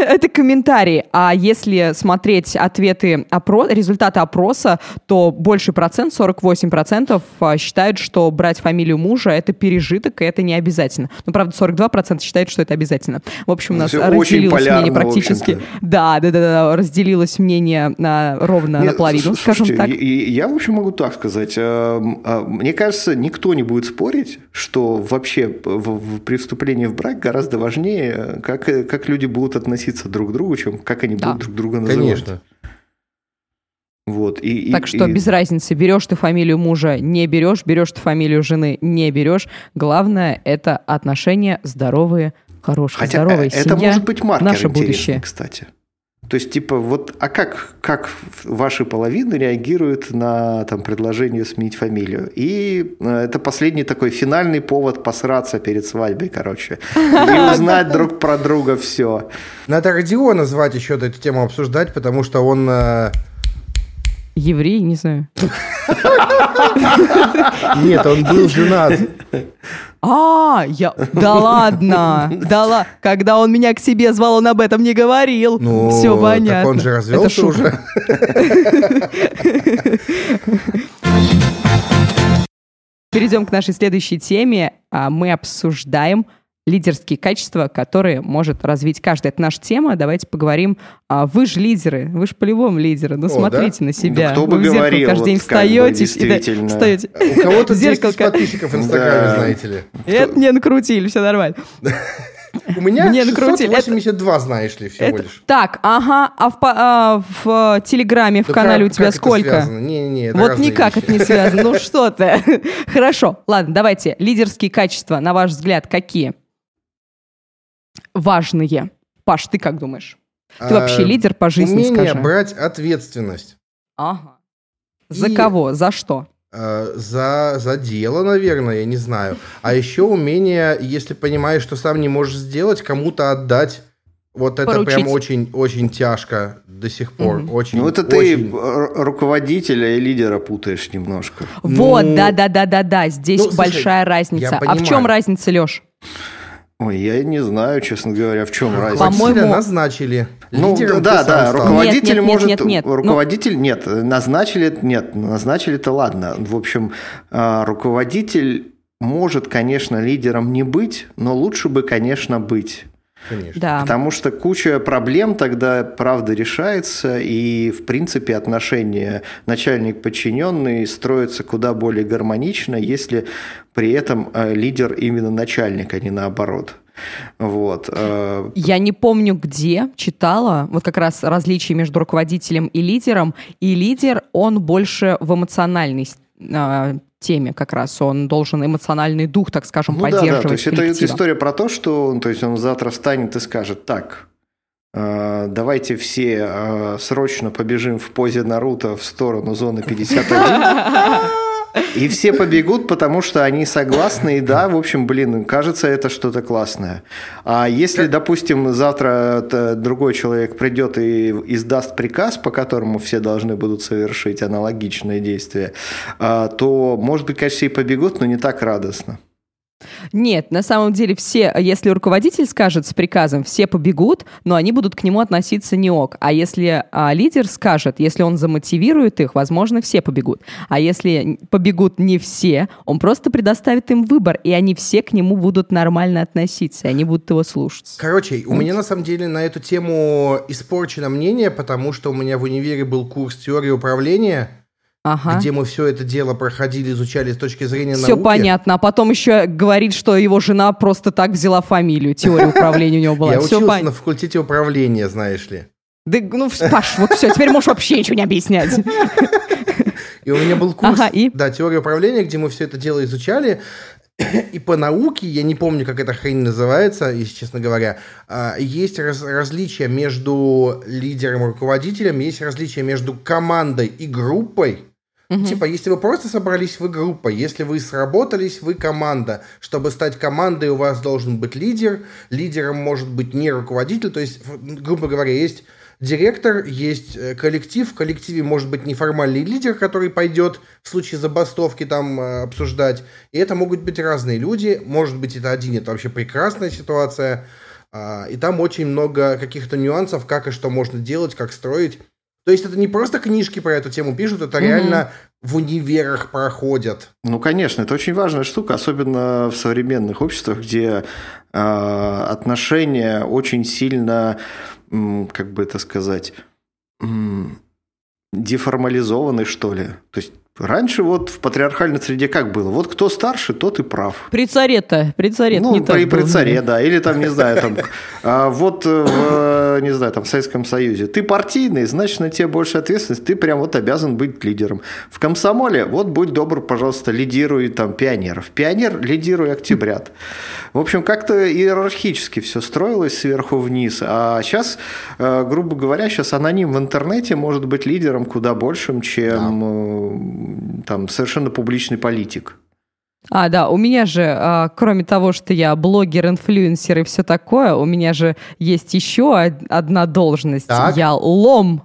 это комментарии. А если смотреть ответы, опро... результаты опроса, то больше процент, 48% а, считают, что брать фамилию мужа – это пережиток, и это не обязательно. Ну, правда, 42% считают, что это обязательно. В общем, у нас Все разделилось мнение практически. Да, да, да, да, разделилось мнение на, ровно Нет, наполовину, скажем так. Я, я, в общем, могу так сказать. А, а, мне кажется, никто не будет спорить, что вообще при вступлении в брак гораздо важнее, как, как люди будут относиться друг к другу, чем как они да. будут друг друга называть. Конечно. Вот, и, так и, что и... без разницы, берешь ты фамилию мужа, не берешь, берешь ты фамилию жены, не берешь. Главное это отношения здоровые, хорошие, Хотя здоровые. Это семья, может быть маркер наше будущее. кстати. То есть, типа, вот, а как, как ваши половины реагируют на там, предложение сменить фамилию? И э, это последний такой финальный повод посраться перед свадьбой, короче. И узнать друг про друга все. Надо Родиона звать еще эту тему обсуждать, потому что он... Еврей, не знаю. Нет, он был женат. А, я... Да ладно! Да ладно! Когда он меня к себе звал, он об этом не говорил. Ну, Все понятно. Так он же развелся уже. Перейдем к нашей следующей теме. А, мы обсуждаем лидерские качества, которые может развить каждый. Это наша тема. Давайте поговорим. А вы же лидеры, вы же по-любому лидеры. Ну, О, смотрите да? на себя. Да кто бы вы говорил, каждый день встаете. Действительно. И, да, встаете. У кого-то 10 подписчиков в Инстаграме, да. знаете ли. Это не накрутили, все нормально. У меня Мне 682, это... знаешь ли, всего это... лишь. Так, ага, а в, а в Телеграме, в да канале как, у тебя как сколько? Не, не, это вот никак вещи. это не связано. Ну что ты. Хорошо, ладно, давайте. Лидерские качества, на ваш взгляд, какие? Важные. Паш, ты как думаешь? Ты а, вообще лидер по жизни, умение скажи. брать ответственность. Ага. За И, кого? За что? А, за, за дело, наверное, я не знаю. А еще умение, если понимаешь, что сам не можешь сделать, кому-то отдать. Вот это Поручить. прям очень, очень тяжко до сих пор. Угу. Очень, ну, это очень... ты руководителя и лидера путаешь немножко. Вот, ну, да, да, да, да, да. Здесь ну, большая слушай, разница. А в чем разница, Леш? Ой, я не знаю, честно говоря, в чем разница. По-моему, назначили. Ну, да, да, руководитель нет, нет, может... Нет, нет, нет. Руководитель, ну... нет, назначили, нет, назначили-то ладно. В общем, а, руководитель может, конечно, лидером не быть, но лучше бы, конечно, быть. Конечно. Да. Потому что куча проблем тогда, правда, решается, и, в принципе, отношения начальник-подчиненный строятся куда более гармонично, если при этом э, лидер именно начальник, а не наоборот. Вот. Э, Я не помню, где читала вот как раз различие между руководителем и лидером. И лидер, он больше в эмоциональной э, теме как раз. Он должен эмоциональный дух, так скажем, ну, поддерживать. Да, да. То есть это, это история про то, что то есть он завтра встанет и скажет, так, э, давайте все э, срочно побежим в позе Наруто в сторону зоны 51. И все побегут, потому что они согласны, и да, в общем, блин, кажется, это что-то классное. А если, допустим, завтра другой человек придет и издаст приказ, по которому все должны будут совершить аналогичные действия, а, то, может быть, конечно, и побегут, но не так радостно. Нет, на самом деле все, если руководитель скажет с приказом, все побегут, но они будут к нему относиться не ок. А если а, лидер скажет, если он замотивирует их, возможно, все побегут. А если побегут не все, он просто предоставит им выбор, и они все к нему будут нормально относиться, и они будут его слушаться. Короче, у меня на самом деле на эту тему испорчено мнение, потому что у меня в универе был курс теории управления, ага. где мы все это дело проходили, изучали с точки зрения все науки. Все понятно. А потом еще говорит, что его жена просто так взяла фамилию. Теория управления у него была. Я учился на факультете управления, знаешь ли. Да, ну, Паш, вот все, теперь можешь вообще ничего не объяснять. И у меня был курс, ага, и? да, теория управления, где мы все это дело изучали. И по науке, я не помню, как эта хрень называется, если честно говоря, а, есть раз, различия между лидером и руководителем, есть различия между командой и группой. Угу. Типа, если вы просто собрались, вы группа. Если вы сработались, вы команда. Чтобы стать командой, у вас должен быть лидер. Лидером может быть не руководитель. То есть, грубо говоря, есть директор, есть э, коллектив. В коллективе может быть неформальный лидер, который пойдет в случае забастовки там э, обсуждать. И это могут быть разные люди. Может быть, это один, это вообще прекрасная ситуация. А, и там очень много каких-то нюансов, как и что можно делать, как строить. То есть это не просто книжки про эту тему пишут, это угу. реально в универах проходят. Ну, конечно, это очень важная штука, особенно в современных обществах, где э, отношения очень сильно, как бы это сказать, деформализованы, что ли. То есть Раньше вот в патриархальной среде как было? Вот кто старше, тот и прав. При царе-то, при царе Ну, не при, при царе, да. Или там, не знаю, там, а, вот в, не знаю, там, в Советском Союзе. Ты партийный, значит, на тебе больше ответственность, ты прям вот обязан быть лидером. В комсомоле, вот будь добр, пожалуйста, лидируй там пионеров. Пионер, лидируй октябрят. В общем, как-то иерархически все строилось сверху вниз. А сейчас, э, грубо говоря, сейчас аноним в интернете может быть лидером куда большим, чем да там совершенно публичный политик. А, да, у меня же, а, кроме того, что я блогер, инфлюенсер и все такое, у меня же есть еще одна должность. Так. Я лом.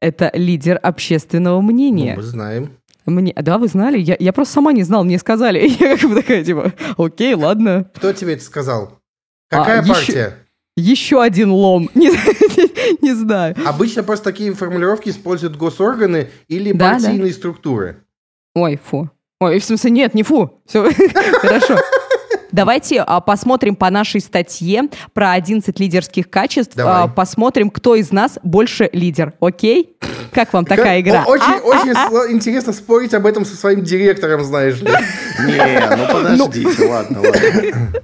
Это лидер общественного мнения. Ну, мы знаем. Мне, да, вы знали? Я, я просто сама не знала, мне сказали. Я как бы такая, типа, окей, ладно. Кто тебе это сказал? Какая а, партия? Еще, еще один лом. Не, не, не знаю. Обычно просто такие формулировки используют госорганы или да, партийные да. структуры. Ой, фу. Ой, в смысле, нет, не фу. Все хорошо. Давайте а, посмотрим по нашей статье про 11 лидерских качеств. А, посмотрим, кто из нас больше лидер. Окей? Как вам такая игра? Очень, а, очень а, а? интересно спорить об этом со своим директором, знаешь ли. Не, ну подождите, ладно, ладно.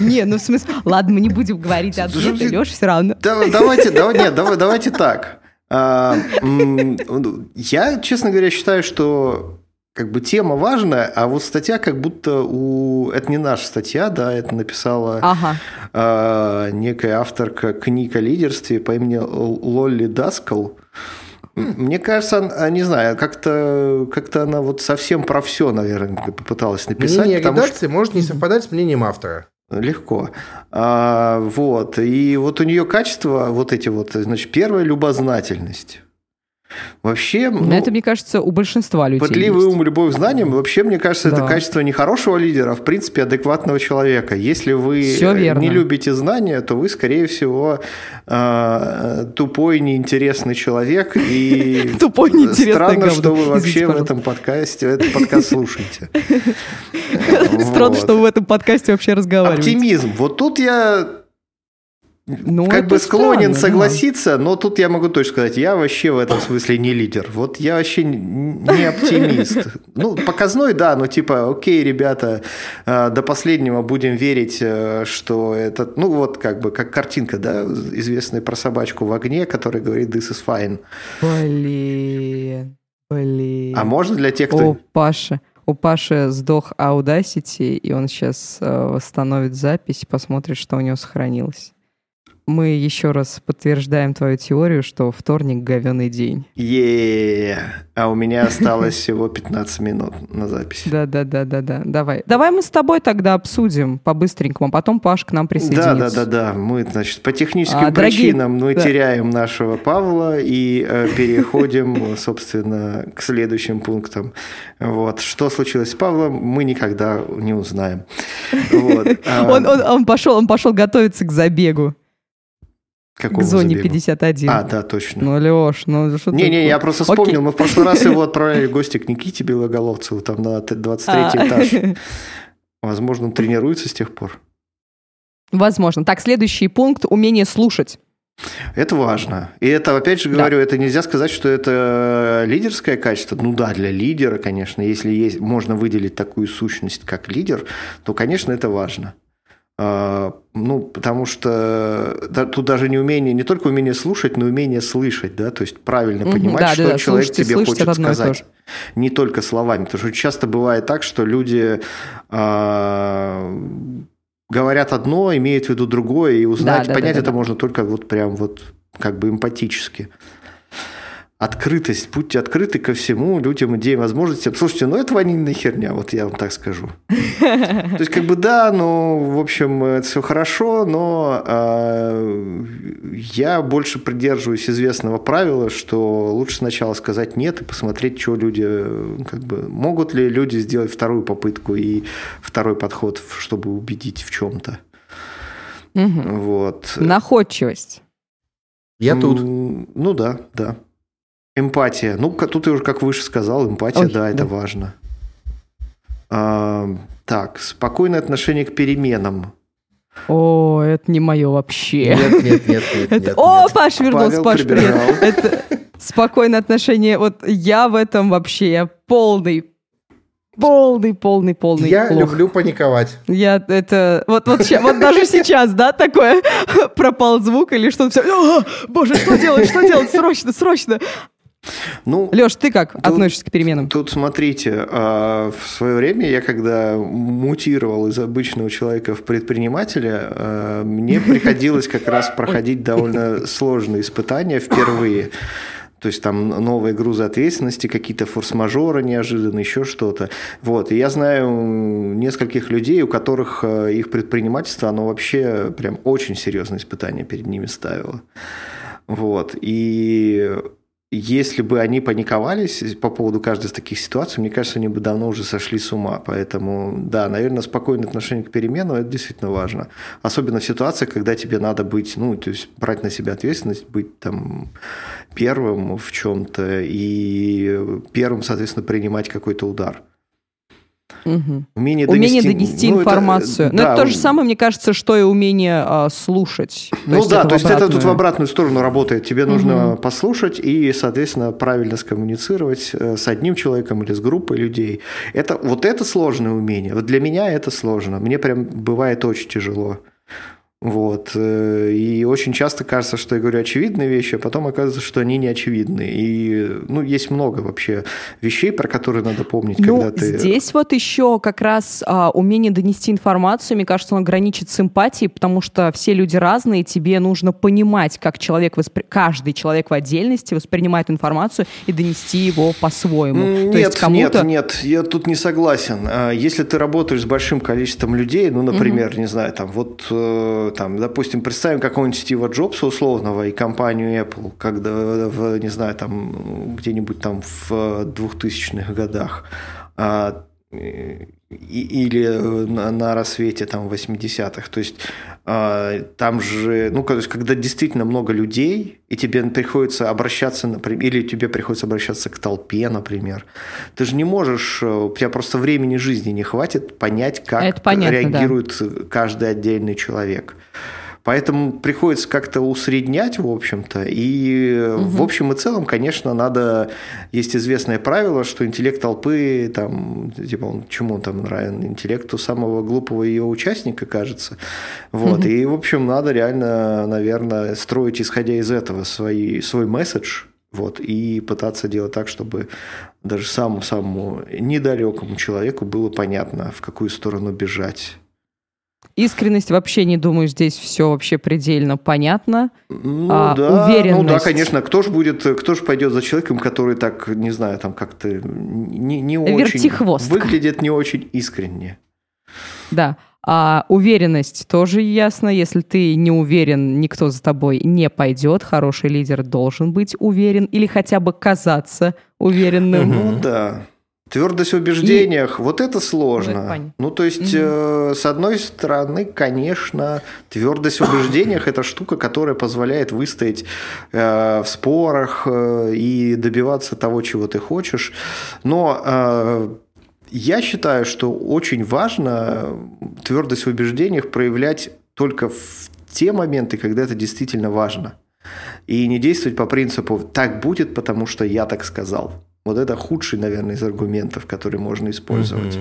Не, ну в смысле, ладно, мы не будем говорить о ответы, Леша, все равно. Давайте, нет, давайте так. А, я, честно говоря, считаю, что как бы тема важная, а вот статья как будто у... Это не наша статья, да, это написала ага. э, некая авторка книг о лидерстве по имени Лолли Даскал. Мне кажется, не знаю, как-то как она вот совсем про все, наверное, попыталась написать. Мнение редакции что... может не совпадать с мнением автора. Легко. А, вот. И вот у нее качество, вот эти вот, значит, первая любознательность. Вообще, ну, это, мне кажется, у большинства людей Пытливый есть. ум, любовь к знаниям, вообще, мне кажется, да. это качество не хорошего лидера, а, в принципе, адекватного человека. Если вы не любите знания, то вы, скорее всего, а, тупой, неинтересный человек. И тупой, неинтересный Странно, что вы вообще в этом подкасте, этот подкаст слушаете. Странно, что вы в этом подкасте вообще разговариваете. Оптимизм. Вот тут я ну, как бы склонен странно, согласиться, да. но тут я могу точно сказать, я вообще в этом смысле не лидер. Вот я вообще не оптимист. Ну, показной, да, но типа, окей, ребята, э, до последнего будем верить, э, что это, ну вот как бы, как картинка, да, известная про собачку в огне, которая говорит «this is fine». Блин, блин. А можно для тех, кто... О, Паша, у Паши сдох Audacity, и он сейчас э, восстановит запись и посмотрит, что у него сохранилось мы еще раз подтверждаем твою теорию, что вторник – говеный день. е А у меня осталось всего 15 минут на запись. Да-да-да-да-да. Давай. Давай мы с тобой тогда обсудим по-быстренькому, а потом Паш к нам присоединится. Да-да-да-да. Мы, значит, по техническим а, причинам дорогие... мы да. теряем нашего Павла и э, переходим, собственно, к следующим пунктам. Вот. Что случилось с Павлом, мы никогда не узнаем. Вот. Он, он, он, пошел, он пошел готовиться к забегу. Какого к зоне забегу? 51. А, да, точно. Ну, Леш, ну что Не-не, я просто вспомнил, Окей. мы в прошлый раз его отправили в гости к Никите Белоголовцеву, там на 23 а. этаж. Возможно, он тренируется с тех пор. Возможно. Так, следующий пункт – умение слушать. Это важно. И это, опять же говорю, да. это нельзя сказать, что это лидерское качество. Ну да, для лидера, конечно, если есть, можно выделить такую сущность, как лидер, то, конечно, это важно. А, ну, потому что тут даже не умение, не только умение слушать, но умение слышать, да, то есть правильно угу, понимать, да, что да, человек слушайте, тебе хочет сказать. Не только словами, потому что часто бывает так, что люди э, говорят одно, имеют в виду другое, и узнать, да, понять да, да, это да. можно только вот прям вот как бы эмпатически открытость, будьте открыты ко всему, людям, идеям, возможностям. Слушайте, ну это ванильная херня, вот я вам так скажу. То есть, как бы да, ну, в общем, это все хорошо, но э, я больше придерживаюсь известного правила, что лучше сначала сказать нет и посмотреть, что люди, как бы, могут ли люди сделать вторую попытку и второй подход, чтобы убедить в чем-то. Мгм. Вот. Находчивость. Я тут. М, Ну да, да. Эмпатия. Ну, тут я уже, как выше сказал, эмпатия, Ой, да, это да. важно. А, так, спокойное отношение к переменам. О, это не мое вообще. Нет, нет, нет, нет, Это- нет, О, нет. Паш вернулся, Павел Паш, привет. Это спокойное отношение. Вот я в этом вообще, я полный, полный, полный, полный Я лох. люблю паниковать. Я это вот вот ща- вот даже сейчас, да, такое пропал звук или что-то все. «А, Боже, что делать, что делать, срочно, срочно. Ну, Леш, ты как Тут- относишься к переменам? Тут смотрите, а, в свое время я когда мутировал из обычного человека в предпринимателя, а, мне приходилось как раз проходить довольно сложные испытания впервые. То есть там новые грузы ответственности, какие-то форс-мажоры неожиданно, еще что-то. Вот. И я знаю нескольких людей, у которых э, их предпринимательство, оно вообще прям очень серьезное испытание перед ними ставило. Вот. И если бы они паниковались по поводу каждой из таких ситуаций, мне кажется, они бы давно уже сошли с ума. Поэтому, да, наверное, спокойное отношение к переменам – это действительно важно. Особенно в ситуациях, когда тебе надо быть, ну, то есть брать на себя ответственность, быть там первым в чем-то и первым, соответственно, принимать какой-то удар. Мгм. Умение Умение донести, донести ну, это, информацию. Но да, это то же самое, мне кажется, что и умение а, слушать. То Ну да, то есть это тут в обратную. обратную сторону работает. Тебе нужно Мгм. послушать и, соответственно, правильно скоммуницировать э, с одним человеком или с группой людей. Это, вот это сложное умение. Вот для меня это сложно. Мне прям бывает очень тяжело. Вот. э, И очень часто кажется, что я говорю очевидные вещи, а потом оказывается, что они не очевидны. И ну, есть много вообще вещей, про которые надо помнить, Ну, когда ты... здесь вот еще как раз а, умение донести информацию, мне кажется, оно граничит с эмпатией, потому что все люди разные, тебе нужно понимать, как человек, воспри- каждый человек в отдельности воспринимает информацию и донести его по-своему. М, То Нет, есть нет, нет, я тут не согласен. А, Если ты работаешь с большим количеством людей, ну, например, не знаю, там, вот, э, там, допустим, представим какого-нибудь Стива Джобса условного и компанию Apple, когда, в, не знаю, там, где-нибудь там в 2000-х годах, а, или на, на рассвете там 80-х. То есть а, там же, ну, то есть, когда действительно много людей, и тебе приходится обращаться, например, или тебе приходится обращаться к толпе, например, ты же не можешь, э, у тебя просто времени жизни не хватит понять, как Это понятно, да. реагирует каждый отдельный человек. Поэтому приходится как-то усреднять, в общем-то. И э, в общем и целом, конечно, надо... Есть известное правило, что интеллект толпы, там, типа, он, чему он там равен? Интеллекту самого глупого ее участника, кажется. Вот. И, в общем, надо реально, наверное, строить, исходя из этого, свои, свой месседж, вот, и пытаться делать так, чтобы даже самому-самому недалекому человеку было понятно, в какую сторону бежать. Искренность вообще не думаю, здесь все вообще предельно понятно. Ну, А, да, ну да, уверенность. конечно. Кто же будет, кто же пойдет за человеком, который так, не знаю, там как-то не, не очень выглядит не очень искренне. Да. А уверенность тоже ясно. Если ты не уверен, никто за тобой не пойдет. Хороший лидер должен быть уверен или хотя бы казаться уверенным. Ну да. Твердость в убеждениях, вот это сложно. Ну, то есть, э, с одной стороны, конечно, твердость в убеждениях – это штука, которая позволяет выстоять э, в спорах э, и добиваться того, чего ты хочешь. Но э, я считаю, что очень важно твердость в убеждениях проявлять только в те моменты, когда это действительно важно. И не действовать по принципу «так будет, потому что я так сказал». Вот это худший, наверное, из аргументов, которые можно использовать.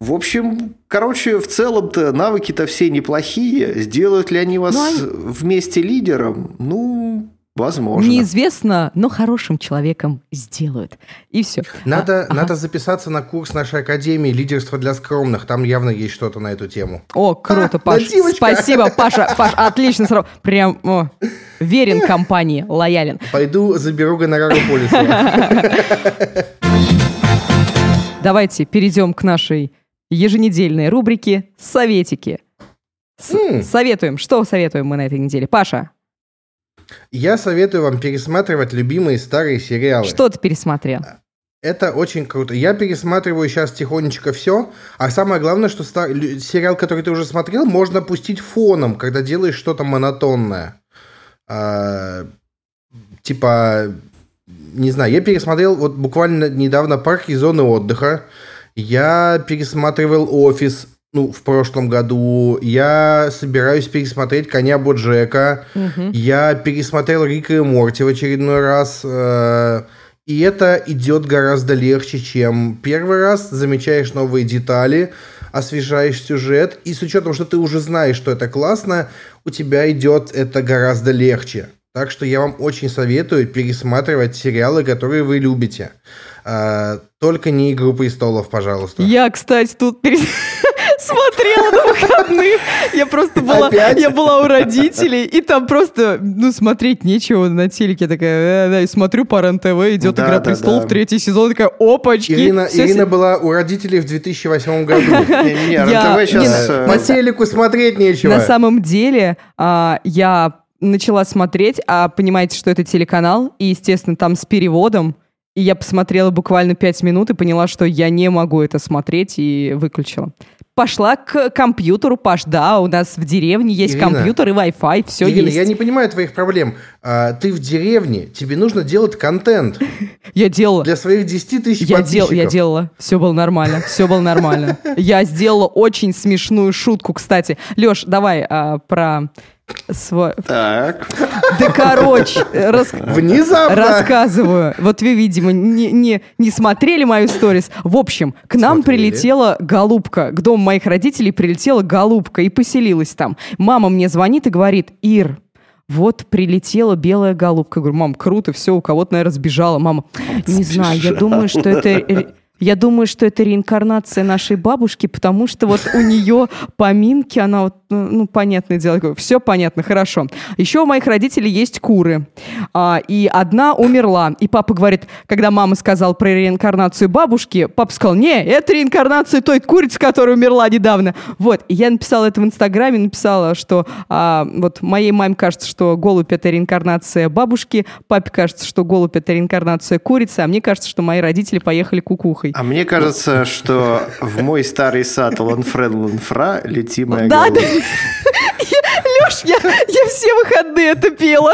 В общем, короче, в целом-то навыки-то все неплохие. Сделают ли они вас Ну, они- вместе лидером? Ну, возможно. Неизвестно, но хорошим человеком сделают. И все. Надо, ага. надо записаться на курс нашей академии «Лидерство для скромных». Там явно есть что-то на эту тему. О, круто, А, Паш. нативочка. Спасибо, Паша. Паш, отлично сразу. Прям о, верен компании, лоялен. Пойду заберу гонорар у Полисова. Давайте перейдем к нашей еженедельной рубрике «Советики». С- М. Советуем. Что советуем мы на этой неделе? Паша, Я советую вам пересматривать любимые старые сериалы. что ты пересмотрел? Это очень круто. Я пересматриваю сейчас тихонечко все. А самое главное, что стар... сериал, который ты уже смотрел, можно пустить фоном, когда делаешь что-то монотонное. А, типа, не знаю, я пересмотрел вот буквально недавно парки и зоны отдыха. Я пересматривал офис ну, в прошлом году. Я собираюсь пересмотреть «Коня Боджека». Угу. Я пересмотрел «Рика и Морти» в очередной раз. Э, и это идет гораздо легче, чем первый раз. Замечаешь новые детали, освежаешь сюжет. И с учетом, что ты уже знаешь, что это классно, у тебя идет это гораздо легче. Так что я вам очень советую пересматривать сериалы, которые вы любите. А, только не «Игру престолов», пожалуйста. Я, кстати, тут перес... смотрела на выходных. Я просто была, Опять? я была у родителей, и там просто, ну, смотреть нечего на телеке. Я такая, э, да, и смотрю по РЕН-ТВ, идет да, «Игра да, престолов», да. третий сезон, такая, опачки. Ирина, Ирина была у родителей в 2008 году. РЕН-ТВ сейчас... Э, по телеку смотреть нечего. На самом деле, а, я начала смотреть, а понимаете, что это телеканал, и, естественно, там с переводом, и я посмотрела буквально пять минут и поняла, что я не могу это смотреть, и выключила пошла к компьютеру, Паш, да, у нас в деревне есть Ирина, компьютер и Wi-Fi, все Ирина, есть. я не понимаю твоих проблем. А, ты в деревне, тебе нужно делать контент. Я делала. Для своих 10 тысяч я подписчиков. Дел, я делала, все было нормально, все было нормально. Я сделала очень смешную шутку, кстати. Леш, давай а, про свой... Так. Да короче, рас... Внезапно. рассказываю. Вот вы, видимо, не, не, не смотрели мою сторис. В общем, к нам смотрели. прилетела голубка. К дому моих родителей прилетела голубка и поселилась там. Мама мне звонит и говорит, Ир, вот прилетела белая голубка. Я говорю, мам, круто, все, у кого-то, наверное, сбежала. Мама, не знаю, я думаю, что это я думаю, что это реинкарнация нашей бабушки, потому что вот у нее поминки, она вот, ну, ну понятное дело, все понятно, хорошо. Еще у моих родителей есть куры, а, и одна умерла. И папа говорит, когда мама сказала про реинкарнацию бабушки, папа сказал, не, это реинкарнация той курицы, которая умерла недавно. Вот, и я написала это в Инстаграме, написала, что а, вот моей маме кажется, что голубь это реинкарнация бабушки, папе кажется, что голубь это реинкарнация курицы, а мне кажется, что мои родители поехали кукухой нахуй. А мне кажется, что в мой старый сад Ланфред Ланфра лети моя Да, да. Леш, я, я все выходные это пела.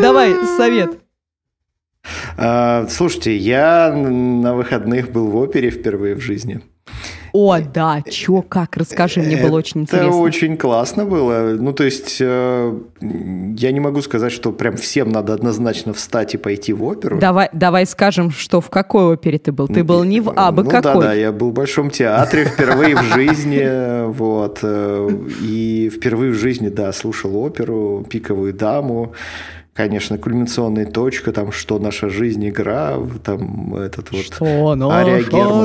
Давай, совет. А, слушайте, я на выходных был в опере впервые в жизни. О, да, чё, как, расскажи, мне было очень интересно. Это очень классно было. Ну, то есть, э, я не могу сказать, что прям всем надо однозначно встать и пойти в оперу. Давай, давай скажем, что в какой опере ты был? Ты был не в Абы ну, какой? да, да, я был в Большом театре впервые в жизни, вот, э, и впервые в жизни, да, слушал оперу «Пиковую даму», конечно, кульминационная точка, там, что наша жизнь, игра, там, этот вот... Что наша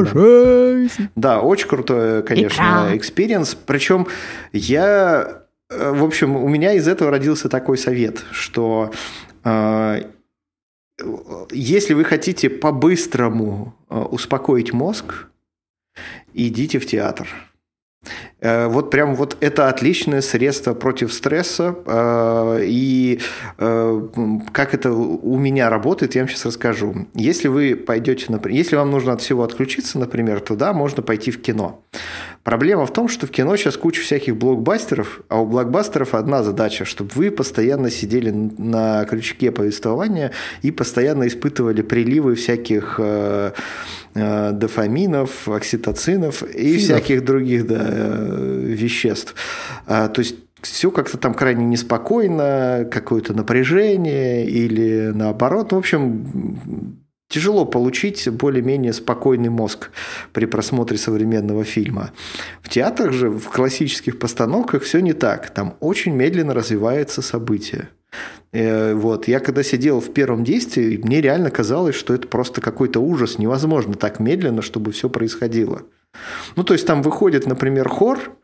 жизнь? Да, очень крутой, конечно, experience. Причем я, э, в общем, у меня из этого родился такой совет, что э, если вы хотите по-быстрому э, успокоить мозг, идите в театр. Э, вот прям вот это отличное средство против стресса. Э, и э, как это у меня работает, я вам сейчас расскажу. Если вы пойдете, если вам нужно от всего отключиться, например, то да, можно пойти в кино. Проблема в том, что в кино сейчас куча всяких блокбастеров, а у блокбастеров одна задача, чтобы вы постоянно сидели на крючке повествования и постоянно испытывали приливы всяких дофаминов, окситоцинов и Финов. всяких других да, веществ. А, то есть все как-то там крайне неспокойно, какое-то напряжение или наоборот. В общем, тяжело получить более-менее спокойный мозг при просмотре современного фильма. В театрах же, в классических постановках все не так. Там очень медленно развивается событие. Э, вот. Я когда сидел в первом действии, мне реально казалось, что это просто какой-то ужас. Невозможно так медленно, чтобы все происходило. Ну, то есть там выходит, например, хор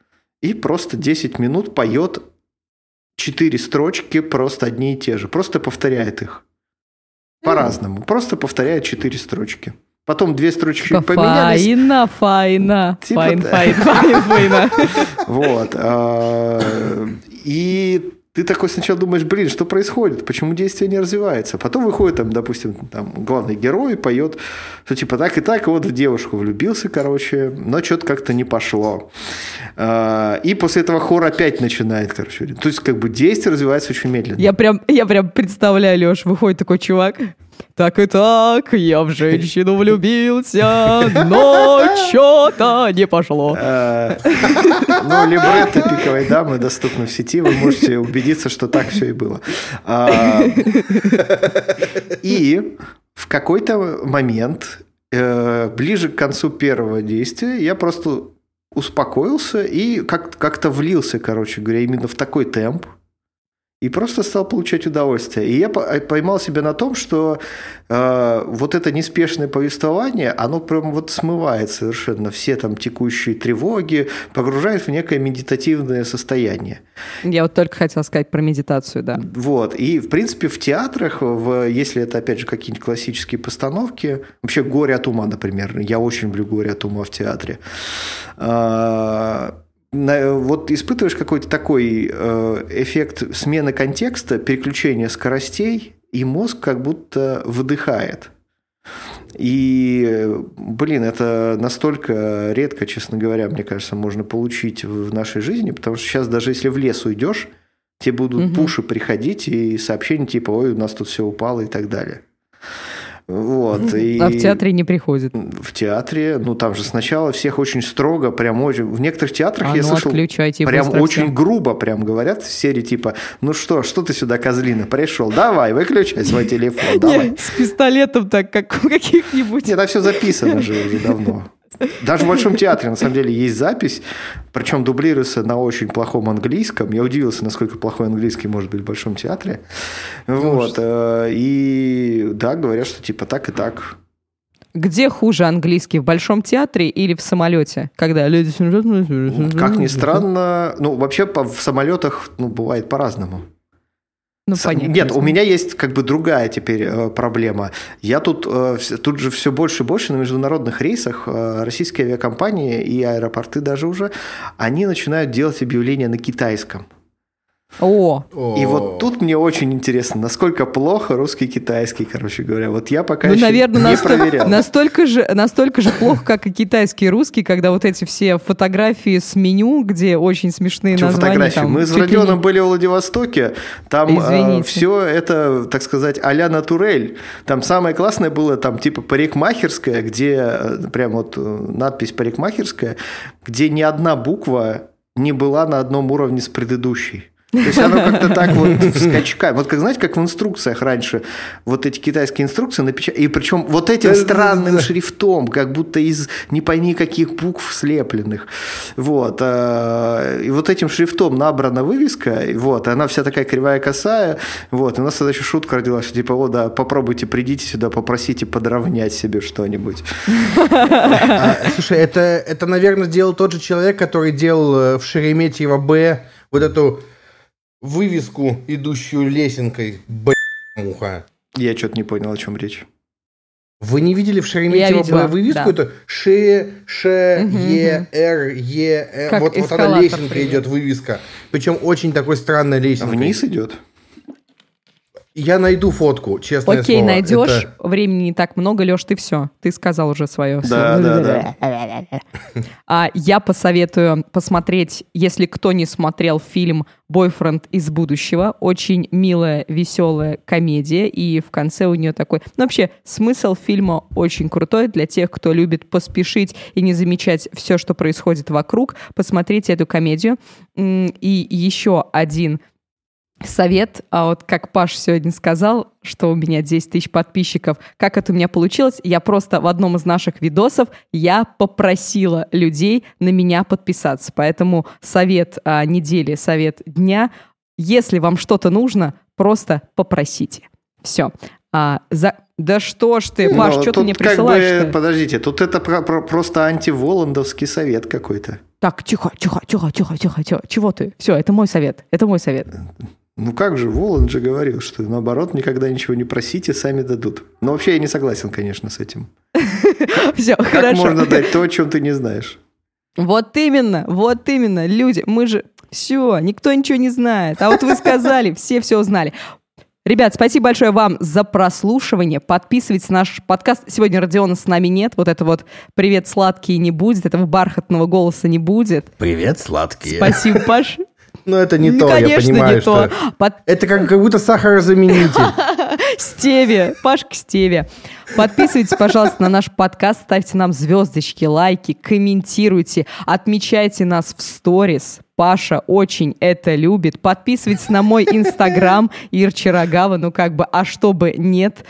и просто 10 минут поет четыре строчки, просто одни и те же. Просто повторяет их. По-разному. Просто повторяет четыре строчки. Потом две строчки типа поменялись. Fine, fine. Типа, fine, fine, fine, fine. Вот. А, и ты такой сначала думаешь, блин, что происходит, почему действие не развивается. Потом выходит, там, допустим, там, главный герой поет, что типа так и так, вот в девушку влюбился, короче, но что-то как-то не пошло. А, и после этого хор опять начинает, короче. То есть, как бы действие развивается очень медленно. Я прям, я прям представляю, Леш, выходит такой чувак, так и так, я в женщину влюбился, но что-то не пошло. А, ну, либретто пиковой дамы доступно в сети, вы можете убедиться, что так все и было. А, и в какой-то момент, э, ближе к концу первого действия, я просто успокоился и как-то влился, короче говоря, именно в такой темп, и просто стал получать удовольствие. И я э, поймал себя на том, что э, вот это неспешное повествование, оно прям вот смывает совершенно все там текущие тревоги, погружает в некое медитативное состояние. Я вот только хотел сказать про медитацию, да. Вот. И, в принципе, в театрах, в, если это, опять же, какие-нибудь классические постановки, вообще «Горе от ума», например, я очень люблю «Горе от ума» в театре, э, вот испытываешь какой-то такой э, эффект смены контекста, переключения скоростей, и мозг как будто выдыхает. И, блин, это настолько редко, честно говоря, мне кажется, можно получить в нашей жизни, потому что сейчас даже если в лес уйдешь, тебе будут угу. пуши приходить и сообщения типа, ой, у нас тут все упало и так далее. Вот, и а в театре не приходит? В театре, ну там же сначала всех очень строго, прям очень... В некоторых театрах а, я ну, слышал, прям очень все. грубо прям говорят в серии типа, ну что, что ты сюда, козлина, пришел, давай, выключай свой телефон, давай. С пистолетом так, как у каких-нибудь. Нет, там все записано же уже давно. Даже в Большом театре, на самом деле, есть запись, причем дублируется на очень плохом английском. Я удивился, насколько плохой английский может быть в Большом театре. Вот. Э, и да, говорят, что типа так и так. Где хуже английский, в Большом театре или в самолете? Когда люди... Как ни странно, ну, вообще в самолетах ну, бывает по-разному. Ну, понятно. Нет, у меня есть как бы другая теперь э, проблема. Я тут, э, тут же все больше и больше на международных рейсах э, российские авиакомпании и аэропорты даже уже, они начинают делать объявления на китайском. О. И вот тут мне очень интересно, насколько плохо русский и китайский, короче говоря. Вот я пока ну, еще наверное, не настолько, проверял. Настолько же, настолько же плохо, как и китайский и русский, когда вот эти все фотографии с меню, где очень смешные Что названия. Фотографии? Там, Мы с Родионом не... были в Владивостоке, там э, все это, так сказать, а-ля натурель. Там самое классное было, там типа парикмахерская, где э, прям вот э, надпись парикмахерская, где ни одна буква не была на одном уровне с предыдущей. То есть оно как-то так вот в скачках. Вот как, знаете, как в инструкциях раньше, вот эти китайские инструкции напечатаны, и причем вот этим странным шрифтом, как будто из не пойми каких букв слепленных. Вот. А, и вот этим шрифтом набрана вывеска, вот, она вся такая кривая косая, вот, и у нас тогда еще шутка родилась, типа, о, да, попробуйте, придите сюда, попросите подровнять себе что-нибудь. А, слушай, это, это, наверное, делал тот же человек, который делал э, в Шереметьево Б вот эту вывеску, идущую лесенкой. Б***муха. Я что-то не понял, о чем речь. Вы не видели в Шереметьево видела, вывеску? Да. Это Ш, Ш, Е, Р, Е, Р. Вот, вот она лесенка привет. идет, вывеска. Причем очень такой странная лесенка. Вниз идет? Я найду фотку, честно Окей, слово. найдешь. Это... Времени не так много, Леш, ты все. Ты сказал уже свое. Да, да, да. А, я посоветую посмотреть, если кто не смотрел фильм «Бойфренд из будущего». Очень милая, веселая комедия. И в конце у нее такой... Ну, вообще, смысл фильма очень крутой для тех, кто любит поспешить и не замечать все, что происходит вокруг. Посмотрите эту комедию. И еще один совет, а вот как Паш сегодня сказал, что у меня 10 тысяч подписчиков, как это у меня получилось, я просто в одном из наших видосов я попросила людей на меня подписаться. Поэтому совет а, недели, совет дня, если вам что-то нужно, просто попросите. Все. А, за... Да что ж ты, Паш, что ты мне присылаешь? Бы, подождите, тут это про, про, просто антиволандовский совет какой-то. Так, тихо, тихо, тихо, тихо, тихо, тихо. Чего ты? Все, это мой совет. Это мой совет. Ну как же, Воланд же говорил, что наоборот, никогда ничего не просите, сами дадут. Но вообще я не согласен, конечно, с этим. Все, Как можно дать то, о чем ты не знаешь? Вот именно, вот именно, люди, мы же Все, никто ничего не знает. А вот вы сказали, все все узнали. Ребят, спасибо большое вам за прослушивание. Подписывайтесь на наш подкаст. Сегодня Родиона с нами нет. Вот это вот «Привет, сладкий» не будет. Этого бархатного голоса не будет. Привет, сладкие. Спасибо, Паш. Ну, это не то, я понимаю, что... Это как, как будто сахарозаменитель. Стеве, Пашка Стеве. Подписывайтесь, пожалуйста, на наш подкаст, ставьте нам звездочки, лайки, комментируйте, отмечайте нас в сторис. Паша очень это любит. Подписывайтесь на мой инстаграм Ир Чарогава, ну как бы, а чтобы нет.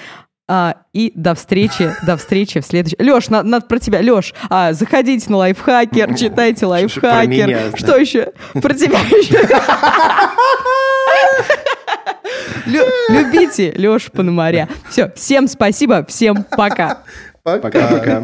А, и до встречи, до встречи в следующем... Леш, надо, надо про тебя. Леш, а, заходите на лайфхакер, читайте лайфхакер. Меня, Что еще? Про тебя еще. Любите Лешу Пономаря. Все, всем спасибо, всем пока. Пока-пока.